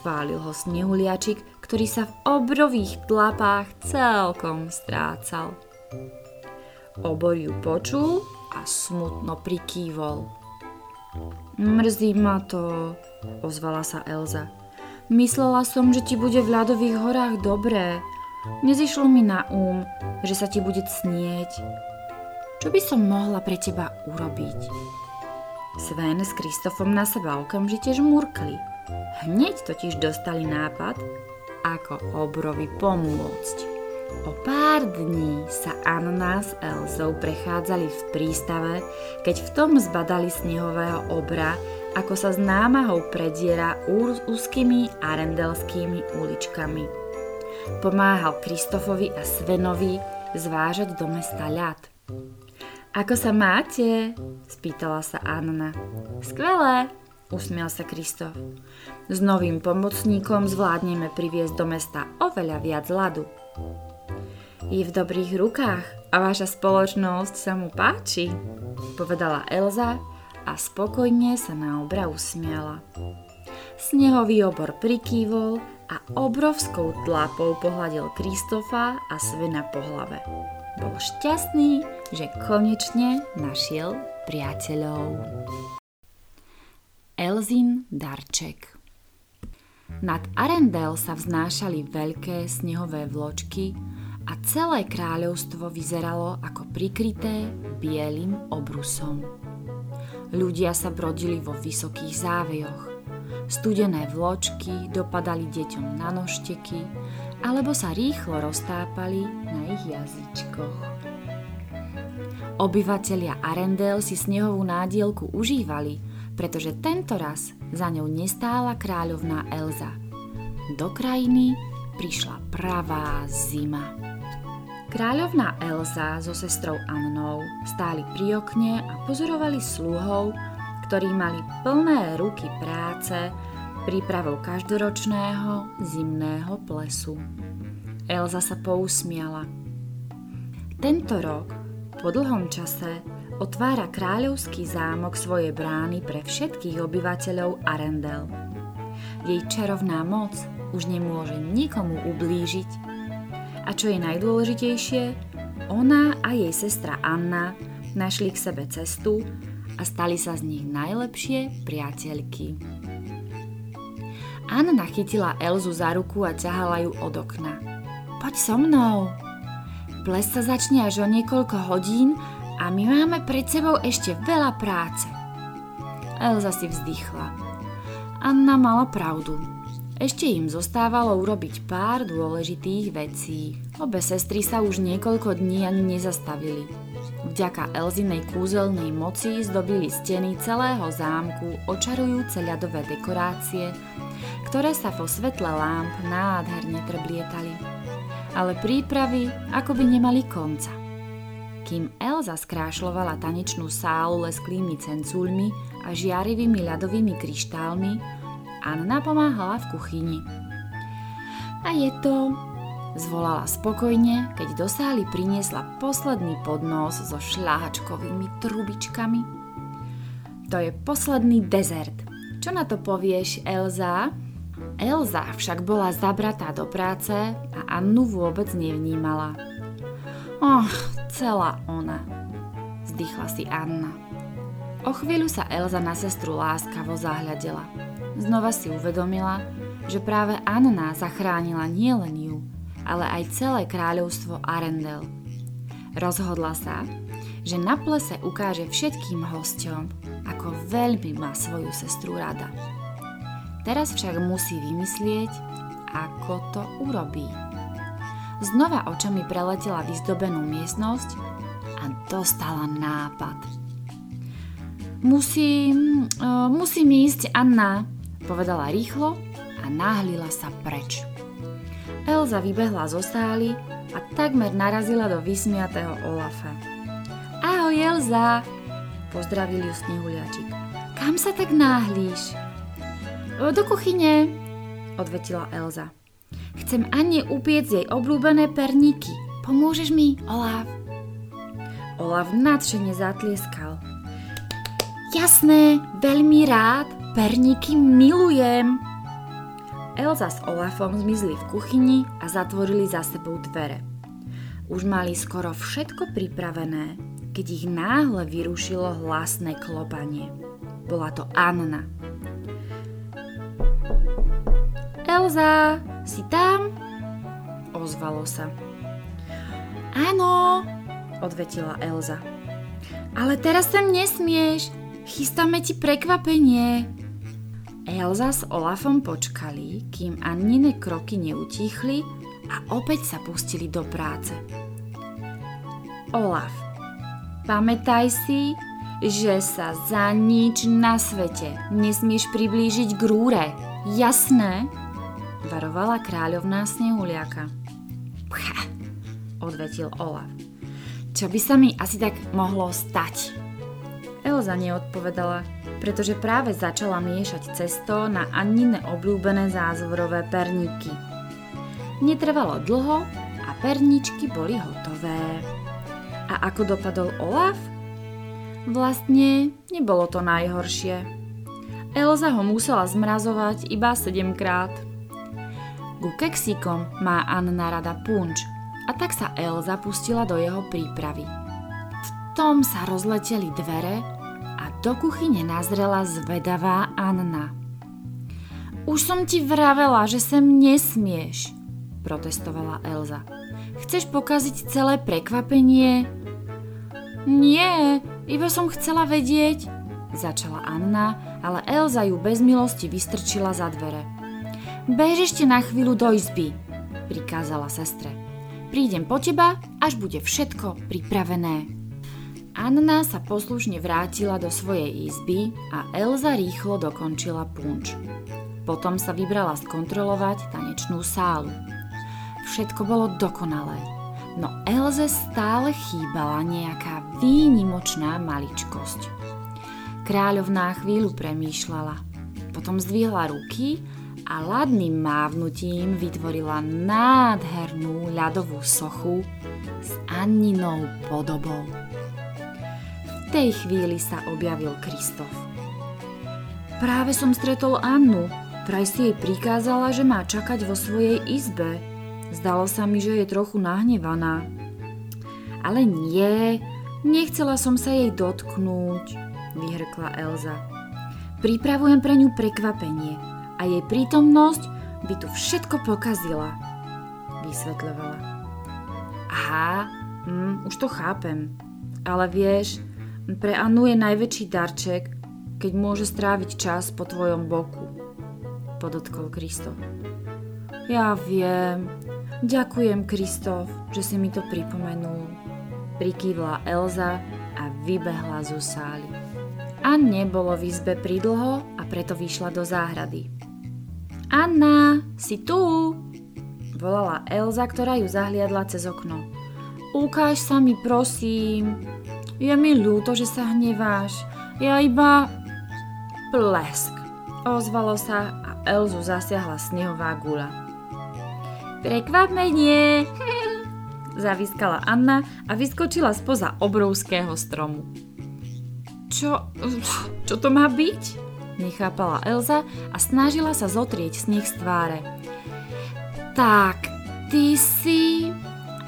Chválil ho snehuliačik, ktorý sa v obrových tlapách celkom strácal. Obor ju počul a smutno prikývol. Mrzí ma to, ozvala sa Elza. Myslela som, že ti bude v ľadových horách dobré. Nezišlo mi na úm, že sa ti bude snieť. Čo by som mohla pre teba urobiť? Sven s Kristofom na seba okamžite žmurkli. Hneď totiž dostali nápad, ako obrovi pomôcť. O pár dní sa Anna s Elzou prechádzali v prístave, keď v tom zbadali snehového obra, ako sa s námahou prediera úzkými arendelskými uličkami. Pomáhal Kristofovi a Svenovi zvážať do mesta ľad. Ako sa máte? spýtala sa Anna. Skvelé, usmial sa Kristof. S novým pomocníkom zvládneme priviesť do mesta oveľa viac ľadu. Je v dobrých rukách a vaša spoločnosť sa mu páči, povedala Elza a spokojne sa na obra usmiala. Snehový obor prikývol a obrovskou tlapou pohľadil Kristofa a Svena po hlave. Bol šťastný, že konečne našiel priateľov. Elzin Darček Nad Arendel sa vznášali veľké snehové vločky a celé kráľovstvo vyzeralo ako prikryté bielým obrusom. Ľudia sa brodili vo vysokých závejoch. Studené vločky dopadali deťom na nožteky alebo sa rýchlo roztápali na ich jazyčkoch. Obyvatelia Arendel si snehovú nádielku užívali – pretože tento raz za ňou nestála kráľovná Elza. Do krajiny prišla pravá zima. Kráľovná Elza so sestrou Annou stáli pri okne a pozorovali sluhov, ktorí mali plné ruky práce prípravou každoročného zimného plesu. Elza sa pousmiala. Tento rok, po dlhom čase, otvára kráľovský zámok svoje brány pre všetkých obyvateľov Arendel. Jej čarovná moc už nemôže nikomu ublížiť. A čo je najdôležitejšie, ona a jej sestra Anna našli k sebe cestu a stali sa z nich najlepšie priateľky. Anna chytila Elzu za ruku a ťahala ju od okna. Poď so mnou. Ples sa začne až o niekoľko hodín a my máme pred sebou ešte veľa práce. Elza si vzdychla. Anna mala pravdu. Ešte im zostávalo urobiť pár dôležitých vecí. Obe sestry sa už niekoľko dní ani nezastavili. Vďaka Elzinej kúzelnej moci zdobili steny celého zámku očarujúce ľadové dekorácie, ktoré sa vo svetle lámp nádherne trblietali. Ale prípravy akoby nemali konca. Kým Elza skrášlovala tanečnú sálu lesklými cenculmi a žiarivými ľadovými kryštálmi, Anna pomáhala v kuchyni. A je to, Zvolala spokojne, keď do sály priniesla posledný podnos so šľahačkovými trubičkami. To je posledný dezert. Čo na to povieš, Elza? Elza však bola zabratá do práce a Annu vôbec nevnímala. Och, celá ona, zdychla si Anna. O chvíľu sa Elza na sestru láskavo zahľadela. Znova si uvedomila, že práve Anna zachránila nielen ju, ale aj celé kráľovstvo Arendel. Rozhodla sa, že na plese ukáže všetkým hosťom, ako veľmi má svoju sestru rada. Teraz však musí vymyslieť, ako to urobí. Znova očami preletela vyzdobenú miestnosť a dostala nápad. Musím, uh, musím ísť, Anna, povedala rýchlo a náhlila sa preč. Elza vybehla zo sály a takmer narazila do vysmiatého Olafa. Ahoj Elza, pozdravil ju snehuliačik. Kam sa tak náhlíš? Do kuchyne, odvetila Elza. Chcem Anne upiec jej obľúbené perníky. Pomôžeš mi, Olaf? Olaf nadšene zatlieskal. Jasné, veľmi rád, perníky milujem. Elza s Olafom zmizli v kuchyni a zatvorili za sebou dvere. Už mali skoro všetko pripravené, keď ich náhle vyrušilo hlasné klopanie. Bola to Anna. Elza, si tam? Ozvalo sa. Áno, odvetila Elza. Ale teraz sem nesmieš, chystáme ti prekvapenie. Elza s Olafom počkali, kým Annine kroky neutíchli a opäť sa pustili do práce. Olaf, pamätaj si, že sa za nič na svete nesmieš priblížiť k rúre. Jasné? Varovala kráľovná snehuliaka. Pcha, odvetil Olaf. Čo by sa mi asi tak mohlo stať? Elza neodpovedala, pretože práve začala miešať cesto na Annine obľúbené zázvorové perníky. Netrvalo dlho a perničky boli hotové. A ako dopadol Olaf? Vlastne nebolo to najhoršie. Elza ho musela zmrazovať iba 7 krát. Ku keksíkom má Anna rada punč a tak sa Elza pustila do jeho prípravy. V tom sa rozleteli dvere do kuchyne nazrela zvedavá Anna. Už som ti vravela, že sem nesmieš, protestovala Elza. Chceš pokaziť celé prekvapenie? Nie, iba som chcela vedieť, začala Anna, ale Elza ju bez milosti vystrčila za dvere. Bež ešte na chvíľu do izby, prikázala sestre. Prídem po teba, až bude všetko pripravené. Anna sa poslušne vrátila do svojej izby a Elza rýchlo dokončila punč. Potom sa vybrala skontrolovať tanečnú sálu. Všetko bolo dokonalé, no Elze stále chýbala nejaká výnimočná maličkosť. Kráľovná chvíľu premýšľala, potom zdvihla ruky a ladným mávnutím vytvorila nádhernú ľadovú sochu s Anninou podobou tej chvíli sa objavil Kristof. Práve som stretol Annu. Traj si jej prikázala, že má čakať vo svojej izbe. Zdalo sa mi, že je trochu nahnevaná. Ale nie, nechcela som sa jej dotknúť, vyhrkla Elza. Pripravujem pre ňu prekvapenie a jej prítomnosť by tu všetko pokazila, vysvetľovala. Aha, hm, už to chápem. Ale vieš, pre Anu je najväčší darček, keď môže stráviť čas po tvojom boku, podotkol Kristof. Ja viem. Ďakujem, Kristof, že si mi to pripomenul. Prikývla Elza a vybehla zo sály. Anne bolo v izbe pridlho a preto vyšla do záhrady. Anna, si tu? Volala Elza, ktorá ju zahliadla cez okno. Ukáž sa mi, prosím, je mi ľúto, že sa hneváš. Ja iba... Plesk. Ozvalo sa a Elzu zasiahla snehová gula. Prekvapenie! Zaviskala Anna a vyskočila spoza obrovského stromu. Čo, čo to má byť? Nechápala Elza a snažila sa zotrieť sneh z tváre. Tak, ty si...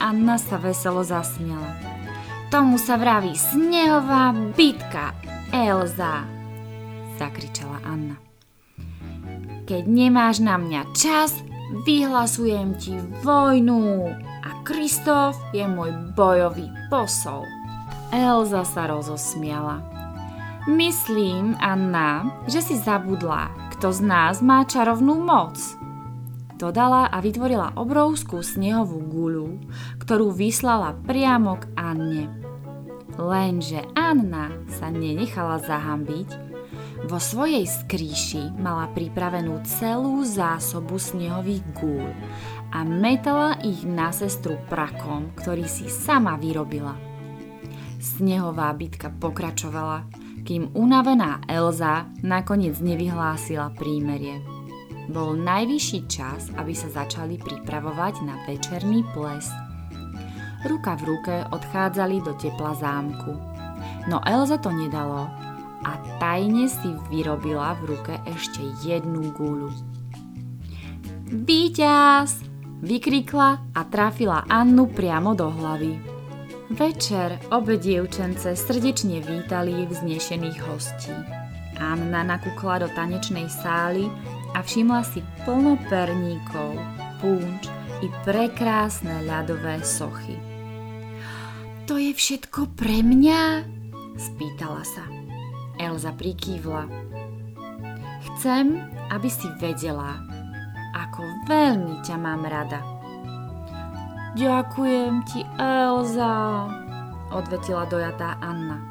Anna sa veselo zasmiala. Tomu sa vraví snehová bitka, Elza, zakričala Anna. Keď nemáš na mňa čas, vyhlasujem ti vojnu a Kristof je môj bojový posol. Elza sa rozosmiala. Myslím, Anna, že si zabudla, kto z nás má čarovnú moc. Dodala a vytvorila obrovskú snehovú guľu, ktorú vyslala priamo k Anne. Lenže Anna sa nenechala zahambiť vo svojej skrýši mala pripravenú celú zásobu snehových gúľ a metala ich na sestru prakom, ktorý si sama vyrobila. Snehová bitka pokračovala, kým unavená Elza nakoniec nevyhlásila prímerie. Bol najvyšší čas, aby sa začali pripravovať na večerný ples. Ruka v ruke odchádzali do tepla zámku. No Elza to nedalo a tajne si vyrobila v ruke ešte jednu gúľu. Výťaz! Vykrikla a trafila Annu priamo do hlavy. Večer obe dievčence srdečne vítali vznešených hostí. Anna nakúkla do tanečnej sály a všimla si plno perníkov, punč i prekrásne ľadové sochy. To je všetko pre mňa? spýtala sa. Elza prikývla. Chcem, aby si vedela, ako veľmi ťa mám rada. Ďakujem ti, Elza, odvetila dojatá Anna.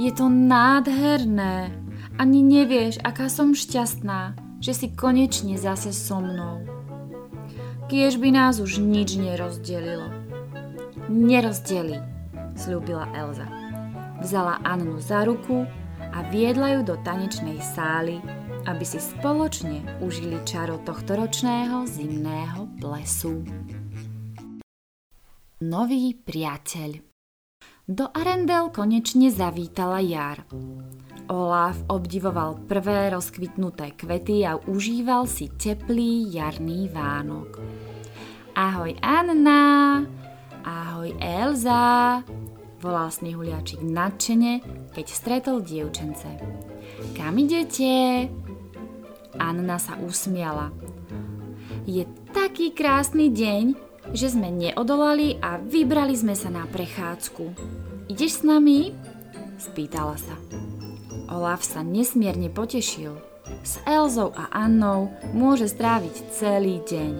Je to nádherné. Ani nevieš, aká som šťastná, že si konečne zase so mnou. Kiež by nás už nič nerozdelilo. Nerozdeli, slúbila Elza. Vzala Annu za ruku a viedla ju do tanečnej sály, aby si spoločne užili čaro tohtoročného zimného plesu. Nový priateľ Do Arendel konečne zavítala jar. Olaf obdivoval prvé rozkvitnuté kvety a užíval si teplý jarný vánok. Ahoj Anna! Ahoj Elza! volal snehuliačik nadšene, keď stretol dievčence. Kam idete? Anna sa usmiala. Je taký krásny deň, že sme neodolali a vybrali sme sa na prechádzku. Ideš s nami? Spýtala sa. Olaf sa nesmierne potešil. S Elzou a Annou môže stráviť celý deň.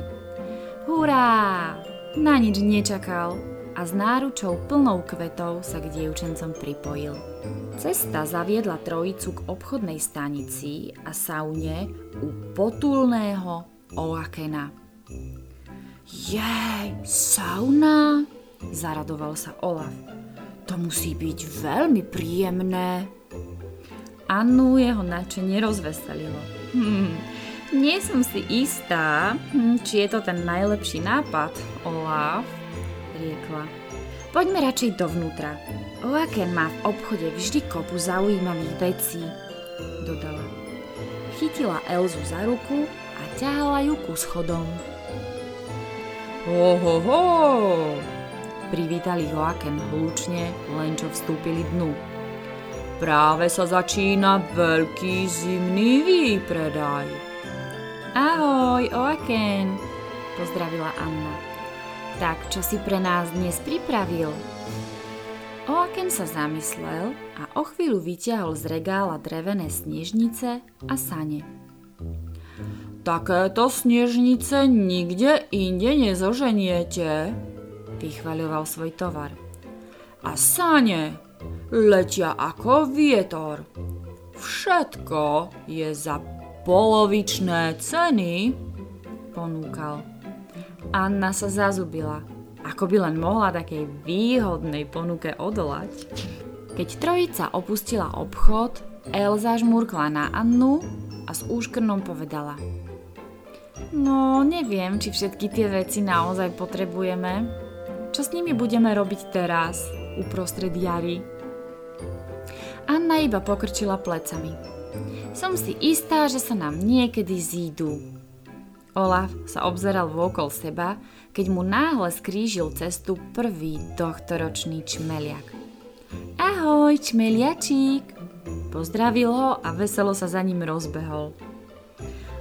Hurá! Na nič nečakal a s náručou plnou kvetov sa k dievčencom pripojil. Cesta zaviedla trojicu k obchodnej stanici a saune u potulného Oakena. Jej, sauna? Zaradoval sa Olaf. To musí byť veľmi príjemné. Annu jeho nadšenie rozveselilo. Hm, nie som si istá, hm, či je to ten najlepší nápad, Olaf riekla. Poďme radšej dovnútra. Oaken má v obchode vždy kopu zaujímavých vecí, dodala. Chytila Elzu za ruku a ťahala ju ku schodom. Ho, ho, ho! Privítali Joaken hlučne, len čo vstúpili dnu. Práve sa začína veľký zimný výpredaj. Ahoj, Oaken, pozdravila Anna. Tak čo si pre nás dnes pripravil? Oaken sa zamyslel a o chvíľu vyťahol z regála drevené snežnice a sane. Takéto snežnice nikde inde nezoženiete, vychvaľoval svoj tovar. A sane letia ako vietor. Všetko je za polovičné ceny, ponúkal. Anna sa zazubila. Ako by len mohla takej výhodnej ponuke odolať. Keď trojica opustila obchod, Elza žmurkla na Annu a s úškrnom povedala. No, neviem, či všetky tie veci naozaj potrebujeme. Čo s nimi budeme robiť teraz, uprostred jary? Anna iba pokrčila plecami. Som si istá, že sa nám niekedy zídu. Olaf sa obzeral vôkol seba, keď mu náhle skrížil cestu prvý tohtoročný čmeliak. Ahoj, čmeliačík! Pozdravil ho a veselo sa za ním rozbehol.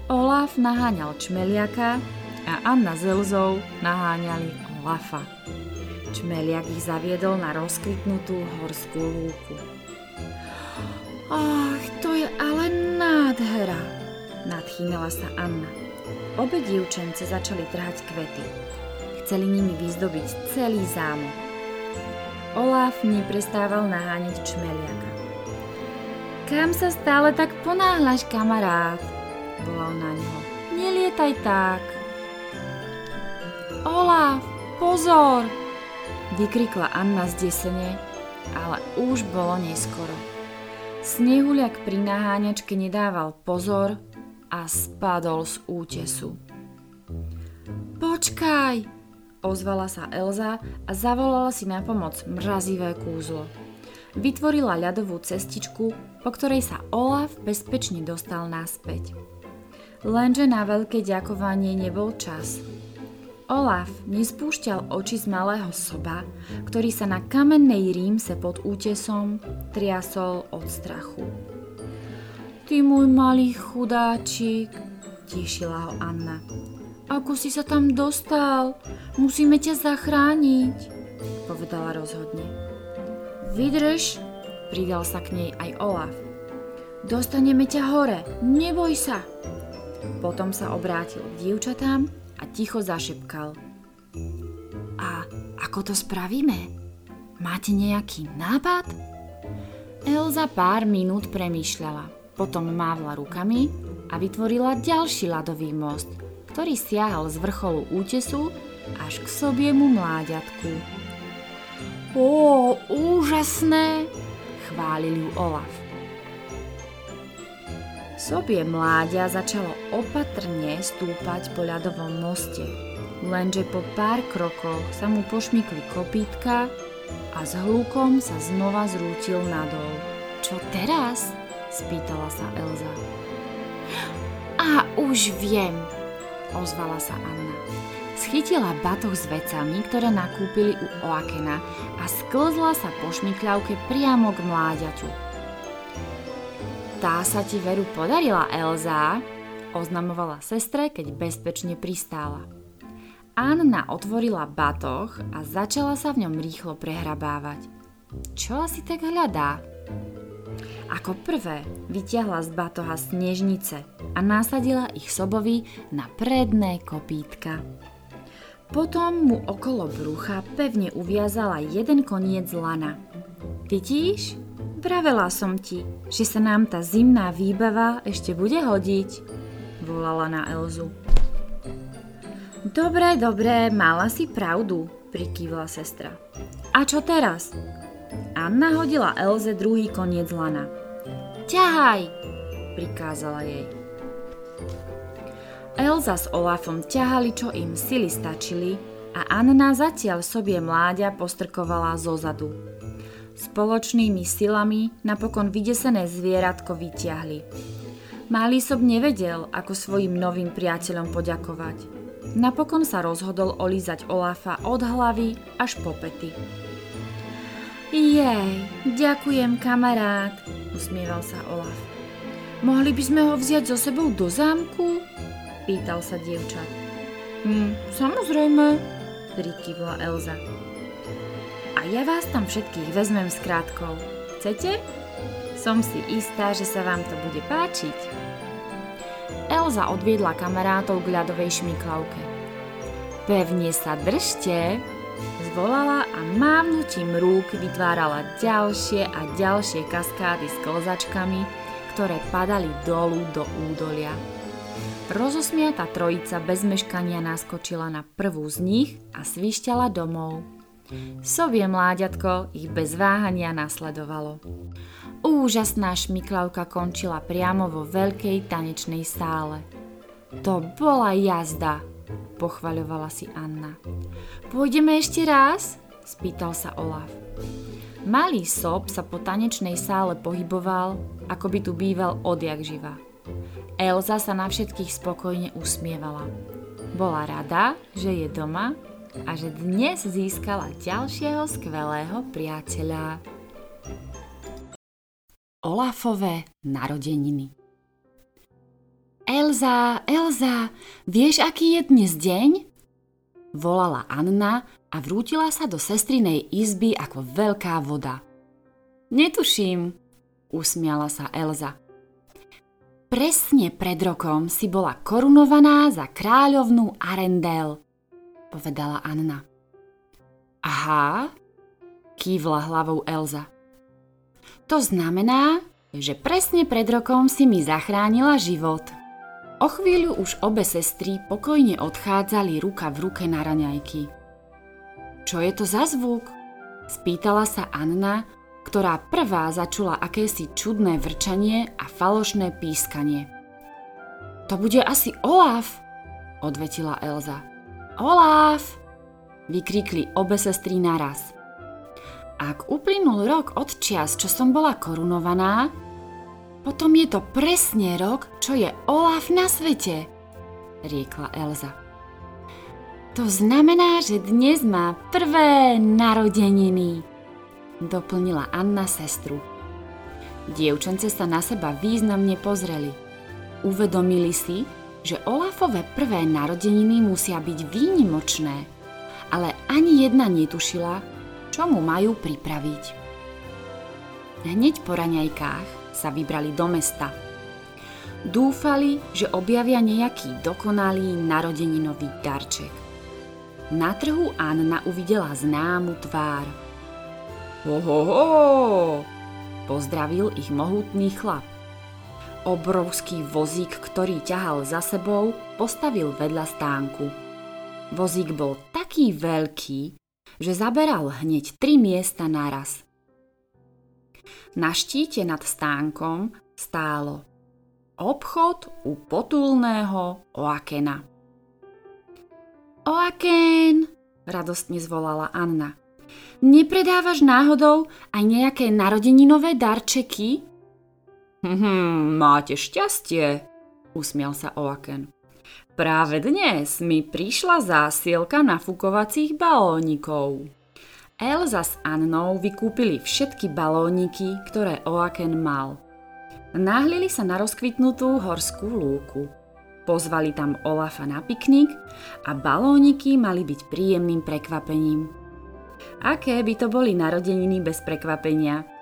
Olaf naháňal čmeliaka a Anna s Elzou naháňali Olafa. Čmeliak ich zaviedol na rozkvitnutú horskú lúku. Ach, to je ale nádhera, nadchýnala sa Anna. Obe dievčence začali trhať kvety. Chceli nimi vyzdobiť celý zámok. Olaf neprestával naháňať čmeliaka. Kam sa stále tak ponáhľaš, kamarát? Volal na neho. Nelietaj tak. Olaf, pozor! Vykrikla Anna zdesene, ale už bolo neskoro. Snehuliak pri naháňačke nedával pozor a spadol z útesu. Počkaj, ozvala sa Elza a zavolala si na pomoc mrazivé kúzlo. Vytvorila ľadovú cestičku, po ktorej sa Olaf bezpečne dostal naspäť. Lenže na veľké ďakovanie nebol čas. Olaf nespúšťal oči z malého soba, ktorý sa na kamennej rímse pod útesom triasol od strachu. Ty môj malý chudáčik, tišila ho Anna. Ako si sa tam dostal? Musíme ťa zachrániť, povedala rozhodne. Vydrž, pridal sa k nej aj Olaf. Dostaneme ťa hore, neboj sa, potom sa obrátil k dievčatám a ticho zašepkal. A ako to spravíme? Máte nejaký nápad? Elza pár minút premýšľala, potom mávla rukami a vytvorila ďalší ľadový most, ktorý siahal z vrcholu útesu až k sobiemu mláďatku. Ó, úžasné, chválil ju Olaf. Sobie mláďa začalo opatrne stúpať po ľadovom moste, lenže po pár krokoch sa mu pošmykli kopítka a s hlukom sa znova zrútil nadol. Čo teraz? spýtala sa Elza. A už viem, ozvala sa Anna. Schytila batoh s vecami, ktoré nakúpili u Oakena a sklzla sa po šmykľavke priamo k mláďaťu. Tá sa ti veru podarila, Elza, oznamovala sestre, keď bezpečne pristála. Anna otvorila batoh a začala sa v ňom rýchlo prehrabávať. Čo asi tak hľadá? Ako prvé vyťahla z batoha snežnice a nasadila ich sobovi na predné kopítka. Potom mu okolo brucha pevne uviazala jeden koniec lana. Vidíš? Vravela som ti, že sa nám tá zimná výbava ešte bude hodiť, volala na Elzu. Dobre, dobre, mala si pravdu, prikývla sestra. A čo teraz? Anna hodila Elze druhý koniec lana. Ťahaj, prikázala jej. Elza s Olafom ťahali, čo im sily stačili a Anna zatiaľ sobie mláďa postrkovala zozadu. Spoločnými silami napokon vydesené zvieratko vyťahli. Malý sob nevedel, ako svojim novým priateľom poďakovať. Napokon sa rozhodol olízať Olafa od hlavy až po pety. Jej, ďakujem kamarát, usmieval sa Olaf. Mohli by sme ho vziať so sebou do zámku? Pýtal sa dievča. Hm, samozrejme, prikývla Elza a ja vás tam všetkých vezmem s krátkou. Chcete? Som si istá, že sa vám to bude páčiť. Elza odviedla kamarátov k ľadovej šmiklavke. Pevne sa držte, zvolala a mávnutím rúk vytvárala ďalšie a ďalšie kaskády s klzačkami, ktoré padali dolu do údolia. Rozosmiata trojica bez meškania naskočila na prvú z nich a svišťala domov. Sovie mláďatko ich bez váhania nasledovalo. Úžasná šmiklavka končila priamo vo veľkej tanečnej sále. To bola jazda, pochvaľovala si Anna. Pôjdeme ešte raz? spýtal sa Olaf. Malý sob sa po tanečnej sále pohyboval, ako by tu býval odjak živa. Elza sa na všetkých spokojne usmievala. Bola rada, že je doma a že dnes získala ďalšieho skvelého priateľa. Olafové narodeniny Elza, Elza, vieš, aký je dnes deň? Volala Anna a vrútila sa do sestrinej izby ako veľká voda. Netuším, usmiala sa Elza. Presne pred rokom si bola korunovaná za kráľovnú Arendel, povedala Anna. Aha, kývla hlavou Elza. To znamená, že presne pred rokom si mi zachránila život. O chvíľu už obe sestry pokojne odchádzali ruka v ruke na raňajky. Čo je to za zvuk? Spýtala sa Anna, ktorá prvá začula akési čudné vrčanie a falošné pískanie. To bude asi Olaf, odvetila Elza. Olaf! vykríkli obe sestry naraz. Ak uplynul rok od čias, čo som bola korunovaná, potom je to presne rok, čo je Olaf na svete, riekla Elza. To znamená, že dnes má prvé narodeniny, doplnila Anna sestru. Dievčence sa na seba významne pozreli. Uvedomili si, že Olafové prvé narodeniny musia byť výnimočné, ale ani jedna netušila, čo mu majú pripraviť. Hneď po raňajkách sa vybrali do mesta. Dúfali, že objavia nejaký dokonalý narodeninový darček. Na trhu Anna uvidela známu tvár – Ho, ho, ho! Pozdravil ich mohutný chlap. Obrovský vozík, ktorý ťahal za sebou, postavil vedľa stánku. Vozík bol taký veľký, že zaberal hneď tri miesta naraz. Na štíte nad stánkom stálo obchod u potulného Oakena. Oaken, radostne zvolala Anna. Nepredávaš náhodou aj nejaké narodeninové darčeky? Hm, máte šťastie, usmial sa Oaken. Práve dnes mi prišla zásielka nafukovacích balónikov. Elza s Annou vykúpili všetky balóniky, ktoré Oaken mal. Náhlili sa na rozkvitnutú horskú lúku. Pozvali tam Olafa na piknik a balóniky mali byť príjemným prekvapením. Aké by to boli narodeniny bez prekvapenia?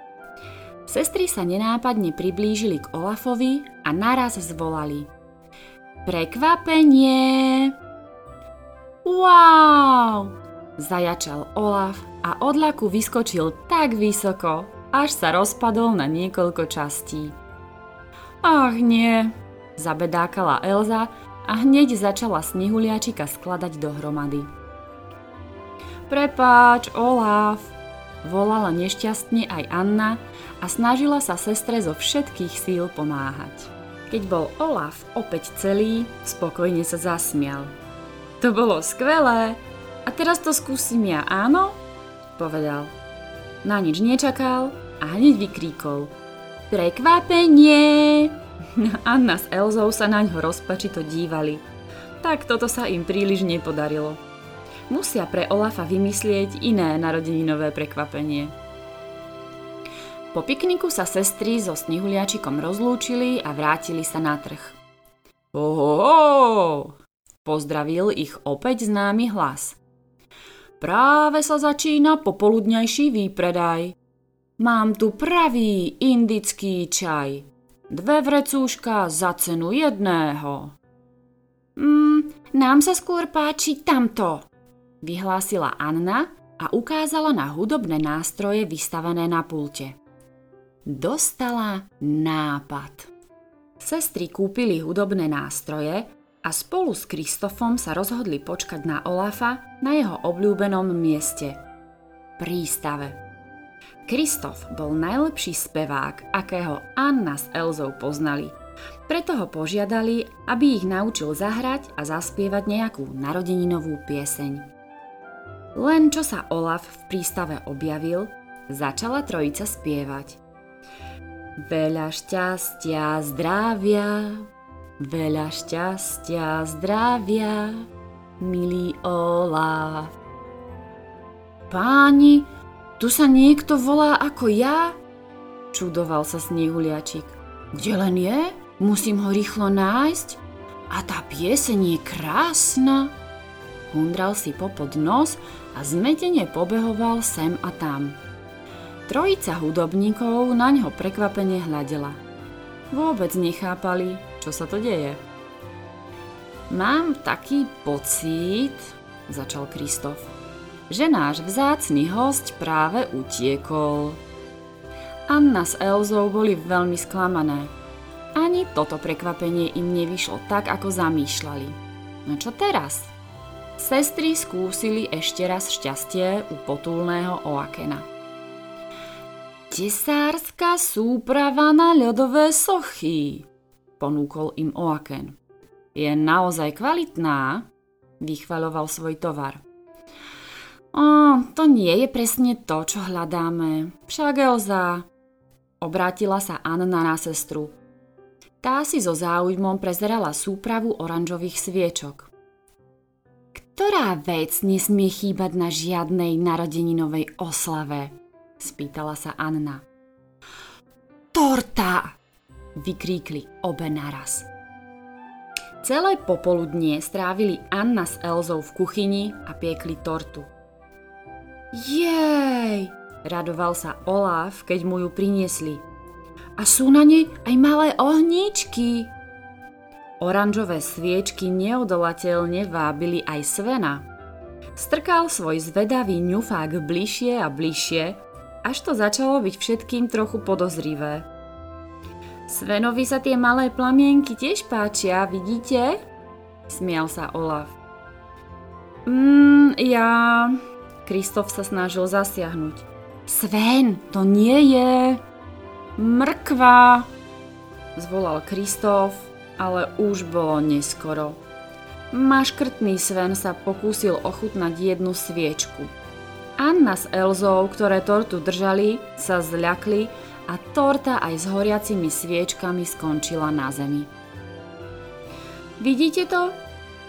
Sestry sa nenápadne priblížili k Olafovi a naraz zvolali. Prekvapenie! Wow! Zajačal Olaf a od laku vyskočil tak vysoko, až sa rozpadol na niekoľko častí. Ach nie, zabedákala Elza a hneď začala snehuliačika skladať dohromady. Prepáč, Olaf, volala nešťastne aj Anna a snažila sa sestre zo všetkých síl pomáhať. Keď bol Olaf opäť celý, spokojne sa zasmial. To bolo skvelé. A teraz to skúsim ja, áno? Povedal. Na nič nečakal a hneď vykríkol. Prekvapenie! Anna s Elzou sa na ňo rozpačito dívali. Tak toto sa im príliš nepodarilo musia pre Olafa vymyslieť iné narodeninové prekvapenie. Po pikniku sa sestry so snehuliačikom rozlúčili a vrátili sa na trh. Oho, pozdravil ich opäť známy hlas. Práve sa začína popoludňajší výpredaj. Mám tu pravý indický čaj. Dve vrecúška za cenu jedného. Mm, nám sa skôr páči tamto, vyhlásila Anna a ukázala na hudobné nástroje vystavené na pulte. Dostala nápad. Sestry kúpili hudobné nástroje a spolu s Kristofom sa rozhodli počkať na Olafa na jeho obľúbenom mieste – prístave. Kristof bol najlepší spevák, akého Anna s Elzou poznali Preto ho požiadali, aby ich naučil zahrať a zaspievať nejakú narodeninovú pieseň. Len čo sa Olaf v prístave objavil, začala trojica spievať. Veľa šťastia, zdravia, veľa šťastia, zdravia, milý Olaf. Páni, tu sa niekto volá ako ja? Čudoval sa snehuliačik. Kde len je? Musím ho rýchlo nájsť. A tá pieseň je krásna. Hundral si popod nos a zmetene pobehoval sem a tam. Trojica hudobníkov na ňo prekvapene hľadela. Vôbec nechápali, čo sa to deje. Mám taký pocit, začal Kristof, že náš vzácny host práve utiekol. Anna s Elzou boli veľmi sklamané. Ani toto prekvapenie im nevyšlo tak, ako zamýšľali. No čo teraz? Sestry skúsili ešte raz šťastie u potulného Oakena. Tesárska súprava na ľadové sochy, ponúkol im Oaken. Je naozaj kvalitná, vychvaľoval svoj tovar. O, to nie je presne to, čo hľadáme. Však Elza, obrátila sa Anna na sestru. Tá si so záujmom prezerala súpravu oranžových sviečok. Ktorá vec nesmie chýbať na žiadnej narodeninovej oslave? Spýtala sa Anna. Torta! vykríkli obe naraz. Celé popoludnie strávili Anna s Elzou v kuchyni a piekli tortu. Jej! Radoval sa Olaf, keď mu ju priniesli a sú na nej aj malé ohníčky. Oranžové sviečky neodolateľne vábili aj Svena. Strkal svoj zvedavý ňufák bližšie a bližšie, až to začalo byť všetkým trochu podozrivé. Svenovi sa tie malé plamienky tiež páčia, vidíte? Smial sa Olaf. Mmm, ja... Kristof sa snažil zasiahnuť. Sven, to nie je... Mrkva! Zvolal Kristof, ale už bolo neskoro. Maškrtný Sven sa pokúsil ochutnať jednu sviečku. Anna s Elzou, ktoré tortu držali, sa zľakli a torta aj s horiacimi sviečkami skončila na zemi. Vidíte to?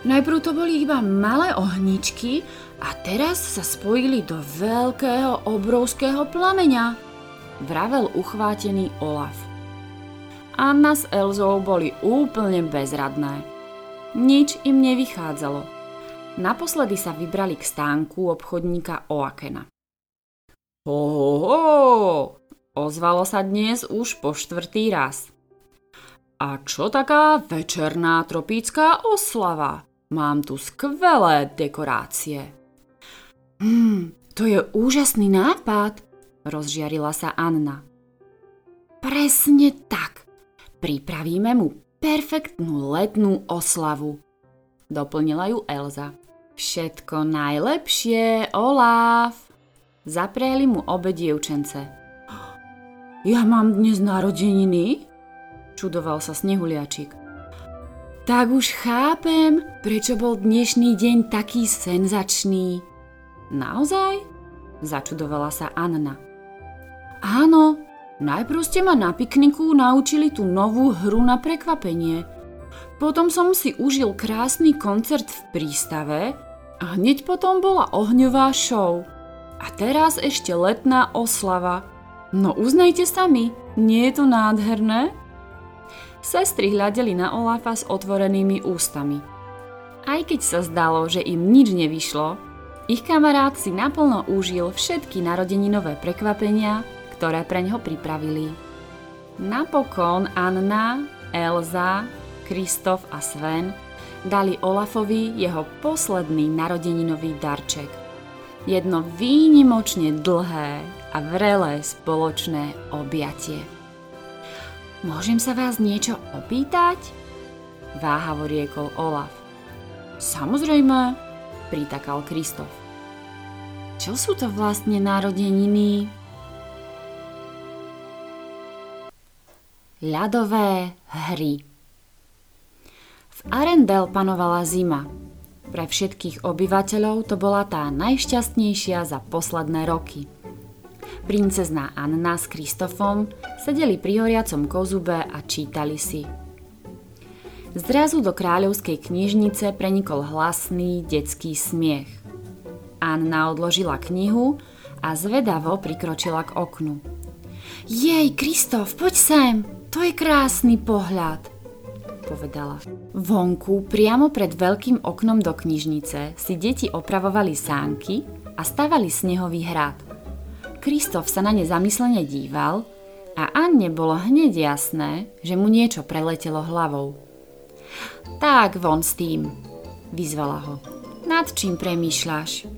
Najprv to boli iba malé ohničky a teraz sa spojili do veľkého obrovského plameňa vravel uchvátený Olaf. Anna s Elzou boli úplne bezradné. Nič im nevychádzalo. Naposledy sa vybrali k stánku obchodníka Oakena. Ho, ho, ho, ozvalo sa dnes už po štvrtý raz. A čo taká večerná tropická oslava? Mám tu skvelé dekorácie. Hmm, to je úžasný nápad, rozžiarila sa Anna. Presne tak. Pripravíme mu perfektnú letnú oslavu. Doplnila ju Elza. Všetko najlepšie, Olaf. Zapreli mu obe dievčence. Ja mám dnes narodeniny? Čudoval sa Snehuliačik. Tak už chápem, prečo bol dnešný deň taký senzačný. Naozaj? Začudovala sa Anna. Áno, najprv ste ma na pikniku naučili tú novú hru na prekvapenie. Potom som si užil krásny koncert v prístave a hneď potom bola ohňová show. A teraz ešte letná oslava. No uznajte sami, nie je to nádherné? Sestry hľadeli na Olafa s otvorenými ústami. Aj keď sa zdalo, že im nič nevyšlo, ich kamarát si naplno užil všetky narodeninové prekvapenia, ktoré pre ňo pripravili. Napokon Anna, Elza, Kristof a Sven dali Olafovi jeho posledný narodeninový darček. Jedno výnimočne dlhé a vrelé spoločné objatie. Môžem sa vás niečo opýtať? Váhavo riekol Olaf. Samozrejme, pritakal Kristof. Čo sú to vlastne narodeniny? Ľadové hry Arendel panovala zima. Pre všetkých obyvateľov to bola tá najšťastnejšia za posledné roky. Princezná Anna s Kristofom sedeli pri horiacom kozube a čítali si. Zrazu do kráľovskej knižnice prenikol hlasný detský smiech. Anna odložila knihu a zvedavo prikročila k oknu. Jej, Kristof, poď sem, to je krásny pohľad, povedala. Vonku, priamo pred veľkým oknom do knižnice, si deti opravovali sánky a stavali snehový hrad. Kristof sa na ne zamyslene díval a Anne bolo hneď jasné, že mu niečo preletelo hlavou. Tak von s tým, vyzvala ho. Nad čím premýšľaš?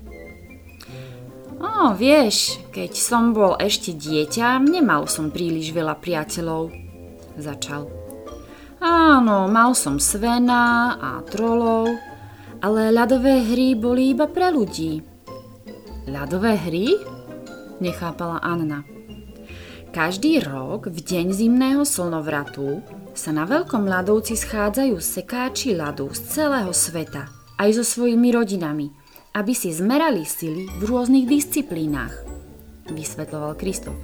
Ó, vieš, keď som bol ešte dieťa, nemal som príliš veľa priateľov, začal. Áno, mal som Svena a trolov, ale ľadové hry boli iba pre ľudí. Ľadové hry? Nechápala Anna. Každý rok v deň zimného slnovratu sa na veľkom ľadovci schádzajú sekáči ľadu z celého sveta, aj so svojimi rodinami – aby si zmerali sily v rôznych disciplínach, vysvetloval Kristof.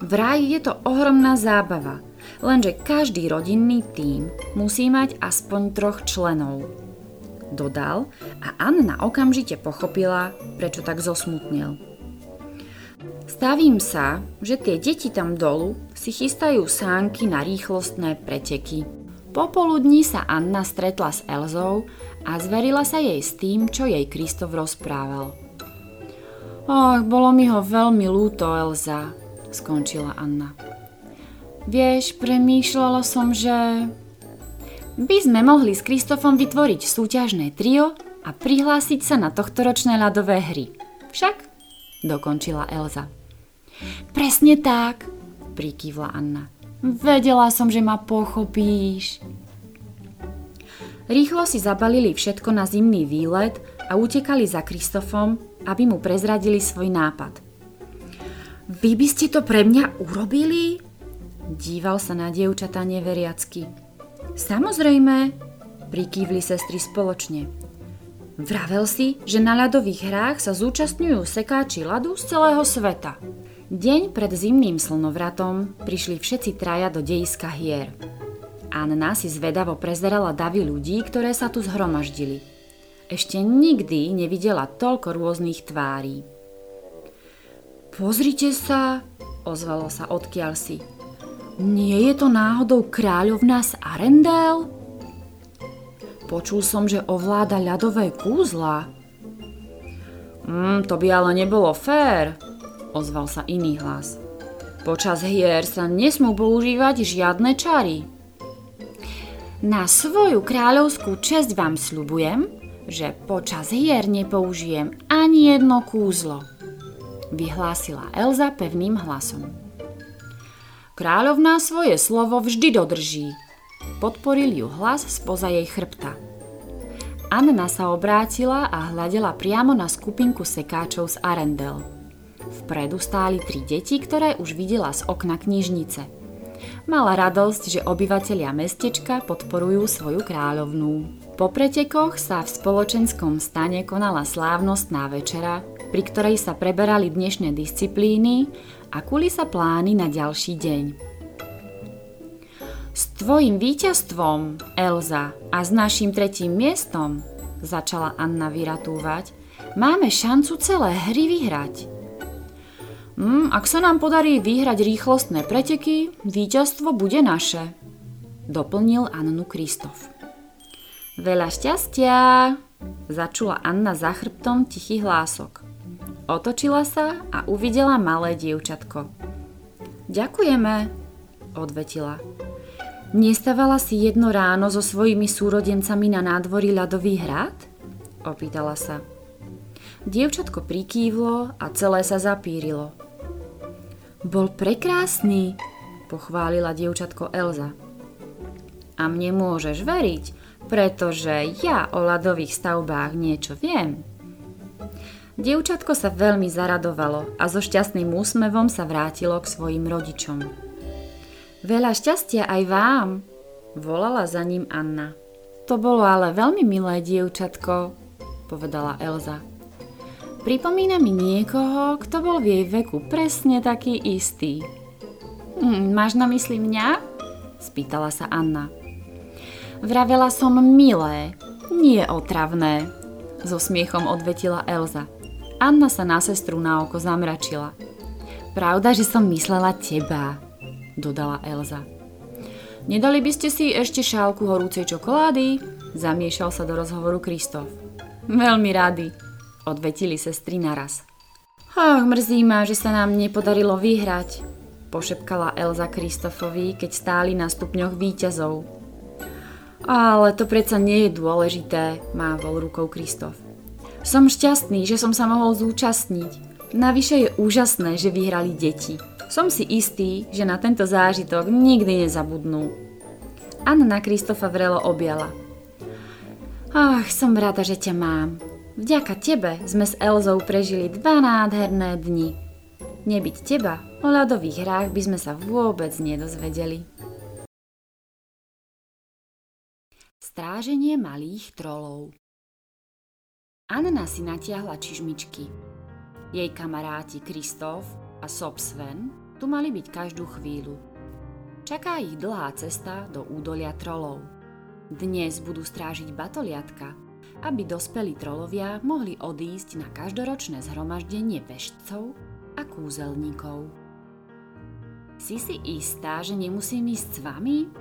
Vraj je to ohromná zábava, lenže každý rodinný tím musí mať aspoň troch členov. Dodal a Anna okamžite pochopila, prečo tak zosmutnil. Stavím sa, že tie deti tam dolu si chystajú sánky na rýchlostné preteky. Popoludní sa Anna stretla s Elzou a zverila sa jej s tým, čo jej Kristof rozprával. Och, bolo mi ho veľmi lúto, Elza, skončila Anna. Vieš, premýšľala som, že by sme mohli s Kristofom vytvoriť súťažné trio a prihlásiť sa na tohtoročné ľadové hry. Však? Dokončila Elza. Presne tak, prikývla Anna. Vedela som, že ma pochopíš. Rýchlo si zabalili všetko na zimný výlet a utekali za Kristofom, aby mu prezradili svoj nápad. Vy by ste to pre mňa urobili? Díval sa na dievčatá neveriacky. Samozrejme, prikývli sestry spoločne. Vravel si, že na ľadových hrách sa zúčastňujú sekáči ľadu z celého sveta. Deň pred zimným slnovratom prišli všetci traja do dejiska hier. Anna si zvedavo prezerala davy ľudí, ktoré sa tu zhromaždili. Ešte nikdy nevidela toľko rôznych tvári. Pozrite sa, ozvalo sa odkiaľ si. Nie je to náhodou kráľovná z Arendel? Počul som, že ovláda ľadové kúzla. Mm, to by ale nebolo fér, ozval sa iný hlas. Počas hier sa nesmú používať žiadne čary. Na svoju kráľovskú česť vám sľubujem, že počas hier nepoužijem ani jedno kúzlo, vyhlásila Elza pevným hlasom. Kráľovná svoje slovo vždy dodrží, podporil ju hlas spoza jej chrbta. Anna sa obrátila a hľadela priamo na skupinku sekáčov z Arendel – Vpredu stáli tri deti, ktoré už videla z okna knižnice. Mala radosť, že obyvatelia mestečka podporujú svoju kráľovnú. Po pretekoch sa v spoločenskom stane konala slávnostná večera, pri ktorej sa preberali dnešné disciplíny a kuli sa plány na ďalší deň. S tvojim víťazstvom, Elza, a s našim tretím miestom, začala Anna vyratúvať, máme šancu celé hry vyhrať. Mm, ak sa nám podarí vyhrať rýchlostné preteky, víťazstvo bude naše, doplnil Annu Kristof. Veľa šťastia, začula Anna za chrbtom tichý hlások. Otočila sa a uvidela malé dievčatko. Ďakujeme, odvetila. Nestávala si jedno ráno so svojimi súrodencami na nádvorí ľadový hrad? Opýtala sa. Dievčatko prikývlo a celé sa zapírilo. Bol prekrásny, pochválila dievčatko Elza. A mne môžeš veriť, pretože ja o ľadových stavbách niečo viem. Dievčatko sa veľmi zaradovalo a so šťastným úsmevom sa vrátilo k svojim rodičom. Veľa šťastia aj vám, volala za ním Anna. To bolo ale veľmi milé dievčatko, povedala Elza. Pripomína mi niekoho, kto bol v jej veku presne taký istý. Hm, máš na mysli mňa? Spýtala sa Anna. Vravela som milé, nie otravné, so smiechom odvetila Elza. Anna sa na sestru na oko zamračila. Pravda, že som myslela teba, dodala Elza. Nedali by ste si ešte šálku horúcej čokolády? Zamiešal sa do rozhovoru Kristof. Veľmi rady, odvetili sestry naraz. Ach, mrzí ma, že sa nám nepodarilo vyhrať, pošepkala Elza Kristofovi, keď stáli na stupňoch výťazov. Ale to predsa nie je dôležité, mávol rukou Kristof. Som šťastný, že som sa mohol zúčastniť. Navyše je úžasné, že vyhrali deti. Som si istý, že na tento zážitok nikdy nezabudnú. Anna Kristofa vrelo objala. Ach, som rada, že ťa mám. Vďaka tebe sme s Elzou prežili dva nádherné dni. Nebyť teba, o ľadových hrách by sme sa vôbec nedozvedeli. Stráženie malých trolov Anna si natiahla čižmičky. Jej kamaráti Kristof a Sob Sven tu mali byť každú chvíľu. Čaká ich dlhá cesta do údolia trolov. Dnes budú strážiť batoliatka, aby dospelí trolovia mohli odísť na každoročné zhromaždenie veštcov a kúzelníkov. Si si istá, že nemusím ísť s vami?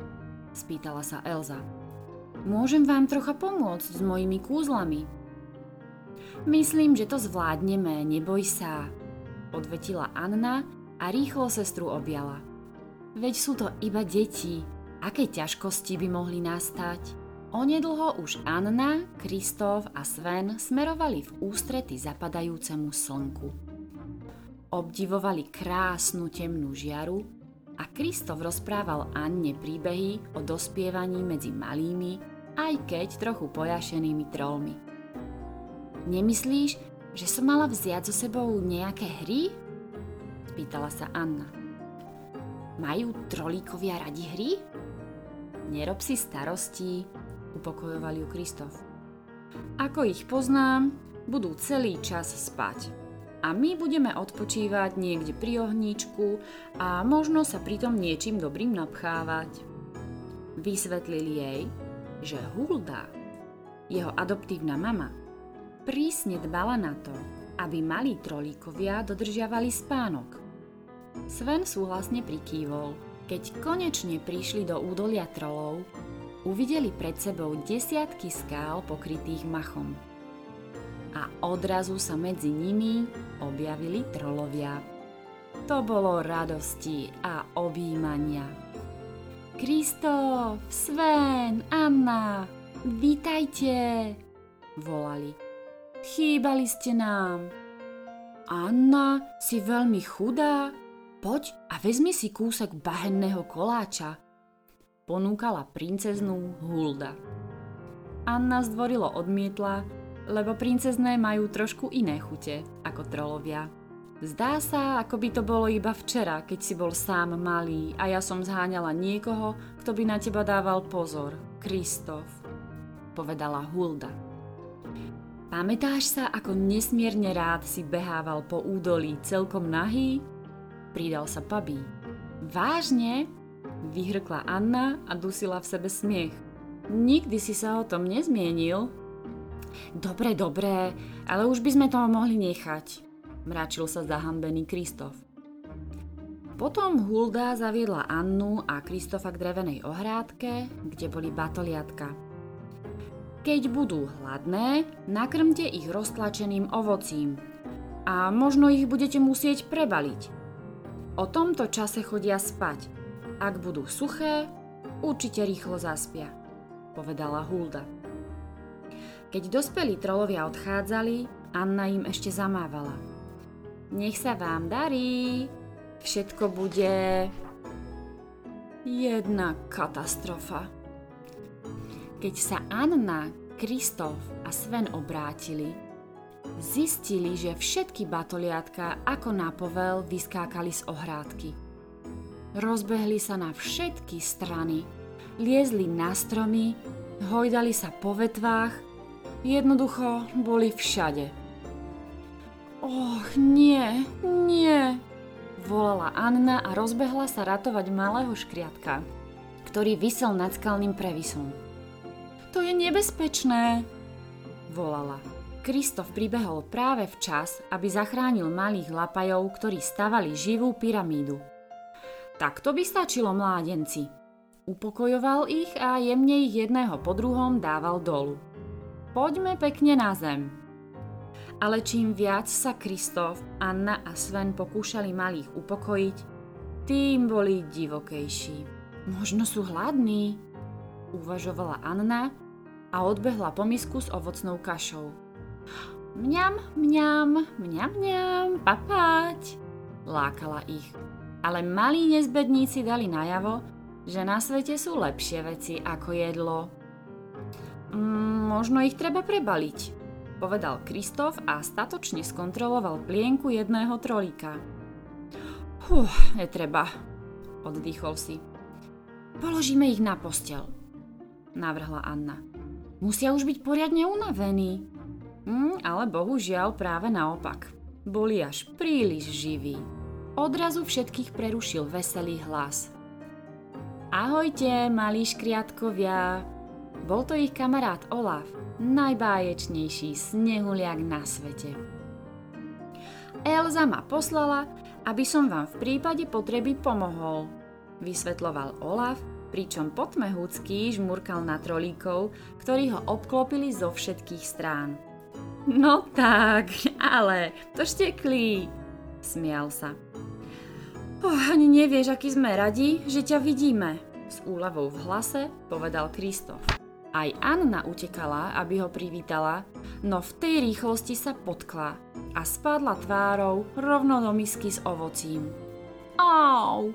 Spýtala sa Elza. Môžem vám trocha pomôcť s mojimi kúzlami, Myslím, že to zvládneme, neboj sa, odvetila Anna a rýchlo sestru objala. Veď sú to iba deti, aké ťažkosti by mohli nastať? Onedlho už Anna, Kristof a Sven smerovali v ústrety zapadajúcemu slnku. Obdivovali krásnu temnú žiaru a Kristof rozprával Anne príbehy o dospievaní medzi malými, aj keď trochu pojašenými trolmi. Nemyslíš, že som mala vziať so sebou nejaké hry? Spýtala sa Anna. Majú trolíkovia radi hry? Nerob si starosti, upokojoval ju Kristof. Ako ich poznám, budú celý čas spať. A my budeme odpočívať niekde pri ohníčku a možno sa pritom niečím dobrým napchávať. Vysvetlili jej, že Hulda, jeho adoptívna mama, prísne dbala na to, aby malí trolíkovia dodržiavali spánok. Sven súhlasne prikývol. Keď konečne prišli do údolia trolov, uvideli pred sebou desiatky skál pokrytých machom. A odrazu sa medzi nimi objavili trolovia. To bolo radosti a objímania. Kristof, Sven, Anna, vítajte, volali. Chýbali ste nám. Anna, si veľmi chudá? Poď a vezmi si kúsok bahenného koláča. Ponúkala princeznú Hulda. Anna zdvorilo odmietla, lebo princezné majú trošku iné chute ako trolovia. Zdá sa, ako by to bolo iba včera, keď si bol sám malý a ja som zháňala niekoho, kto by na teba dával pozor. Kristof, povedala Hulda. Pamätáš sa, ako nesmierne rád si behával po údolí celkom nahý? Pridal sa Pabí. Vážne? Vyhrkla Anna a dusila v sebe smiech. Nikdy si sa o tom nezmienil. Dobre, dobre, ale už by sme toho mohli nechať, mračil sa zahambený Kristof. Potom Hulda zaviedla Annu a Kristofa k drevenej ohrádke, kde boli batoliatka. Keď budú hladné, nakrmte ich roztlačeným ovocím a možno ich budete musieť prebaliť. O tomto čase chodia spať. Ak budú suché, určite rýchlo zaspia, povedala Hulda. Keď dospelí trolovia odchádzali, Anna im ešte zamávala. Nech sa vám darí, všetko bude jedna katastrofa. Keď sa Anna, Kristof a Sven obrátili, zistili, že všetky batoliatka ako na povel vyskákali z ohrádky. rozbehli sa na všetky strany. Liezli na stromy, hojdali sa po vetvách, jednoducho boli všade. Och, nie, nie, volala Anna a rozbehla sa ratovať malého škriatka, ktorý vysel nad skalným previsom. To je nebezpečné, volala. Kristof pribehol práve včas, aby zachránil malých lapajov, ktorí stavali živú pyramídu. Tak to by stačilo mládenci. Upokojoval ich a jemne ich jedného po druhom dával dolu. Poďme pekne na zem. Ale čím viac sa Kristof, Anna a Sven pokúšali malých upokojiť, tým boli divokejší. Možno sú hladní, uvažovala Anna a odbehla po misku s ovocnou kašou. Mňam, mňam, mňam, mňam, papať, lákala ich. Ale malí nezbedníci dali najavo, že na svete sú lepšie veci ako jedlo. Mm, možno ich treba prebaliť, povedal Kristof a statočne skontroloval plienku jedného trolíka. Huh, netreba, oddychol si. Položíme ich na postel, navrhla Anna. Musia už byť poriadne unavení. Mm, ale bohužiaľ práve naopak. Boli až príliš živí. Odrazu všetkých prerušil veselý hlas. Ahojte, malí škriatkovia. Bol to ich kamarát Olaf, najbáječnejší snehuliak na svete. Elza ma poslala, aby som vám v prípade potreby pomohol, vysvetloval Olaf, pričom potmehúcky žmurkal na trolíkov, ktorí ho obklopili zo všetkých strán. No tak, ale to šteklí, smial sa. Oh, ani nevieš, aký sme radi, že ťa vidíme, s úľavou v hlase povedal Kristof. Aj Anna utekala, aby ho privítala, no v tej rýchlosti sa potkla a spadla tvárou rovno do misky s ovocím. Au!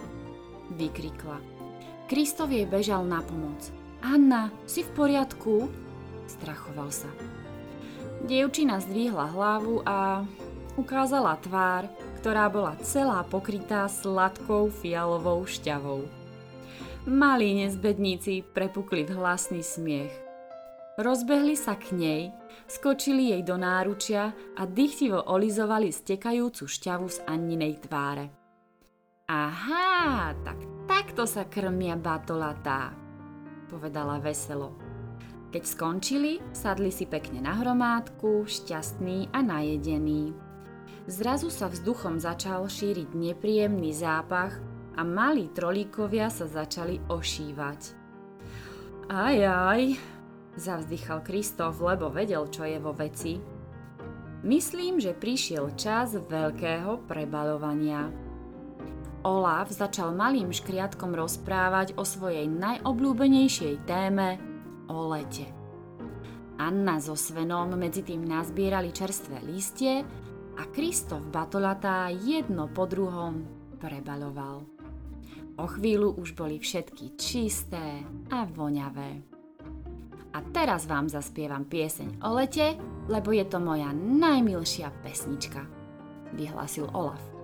vykrikla. Kristof jej bežal na pomoc. Anna, si v poriadku? Strachoval sa. Dievčina zdvihla hlavu a ukázala tvár, ktorá bola celá pokrytá sladkou fialovou šťavou. Malí nezbedníci prepukli v hlasný smiech. Rozbehli sa k nej, skočili jej do náručia a dychtivo olizovali stekajúcu šťavu z Anninej tváre. Aha, tak takto sa krmia batolatá, povedala veselo. Keď skončili, sadli si pekne na hromádku, šťastný a najedený. Zrazu sa vzduchom začal šíriť nepríjemný zápach a malí trolíkovia sa začali ošívať. Aj, aj, zavzdychal Kristof, lebo vedel, čo je vo veci. Myslím, že prišiel čas veľkého prebalovania. Olaf začal malým škriatkom rozprávať o svojej najobľúbenejšej téme o lete. Anna so Svenom medzi tým nazbierali čerstvé listie a Kristof Batolatá jedno po druhom prebaloval. O chvíľu už boli všetky čisté a voňavé. A teraz vám zaspievam pieseň o lete, lebo je to moja najmilšia pesnička, vyhlásil Olaf.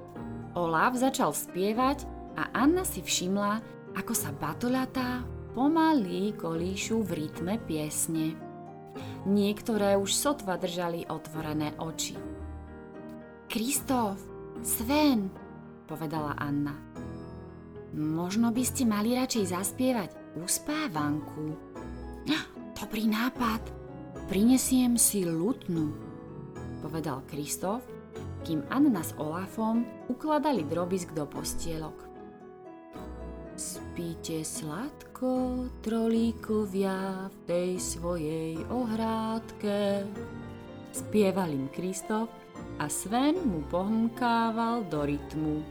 Olaf začal spievať a Anna si všimla, ako sa Batolatá pomaly kolíšu v rytme piesne. Niektoré už sotva držali otvorené oči. Kristof, Sven, povedala Anna. Možno by ste mali radšej zaspievať uspávanku. Dobrý nápad, prinesiem si lutnu, povedal Kristof, kým Anna s Olafom ukladali drobisk do postielok. Spíte sladko, trolíkovia, v tej svojej ohrádke. Spieval im Kristof a Sven mu pohnkával do rytmu.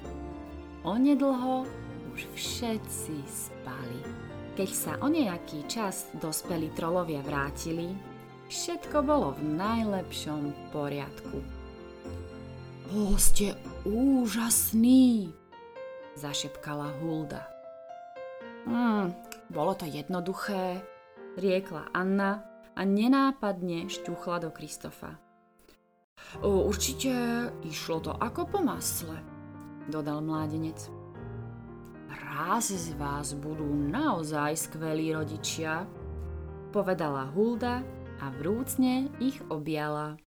Onedlho už všetci spali. Keď sa o nejaký čas dospelí trolovia vrátili, všetko bolo v najlepšom poriadku. O, ste úžasný, zašepkala Hulda. Hmm, bolo to jednoduché, riekla Anna a nenápadne šťuchla do Kristofa. Určite išlo to ako po masle, dodal mládenec. raz z vás budú naozaj skvelí rodičia, povedala Hulda a vrúcne ich objala.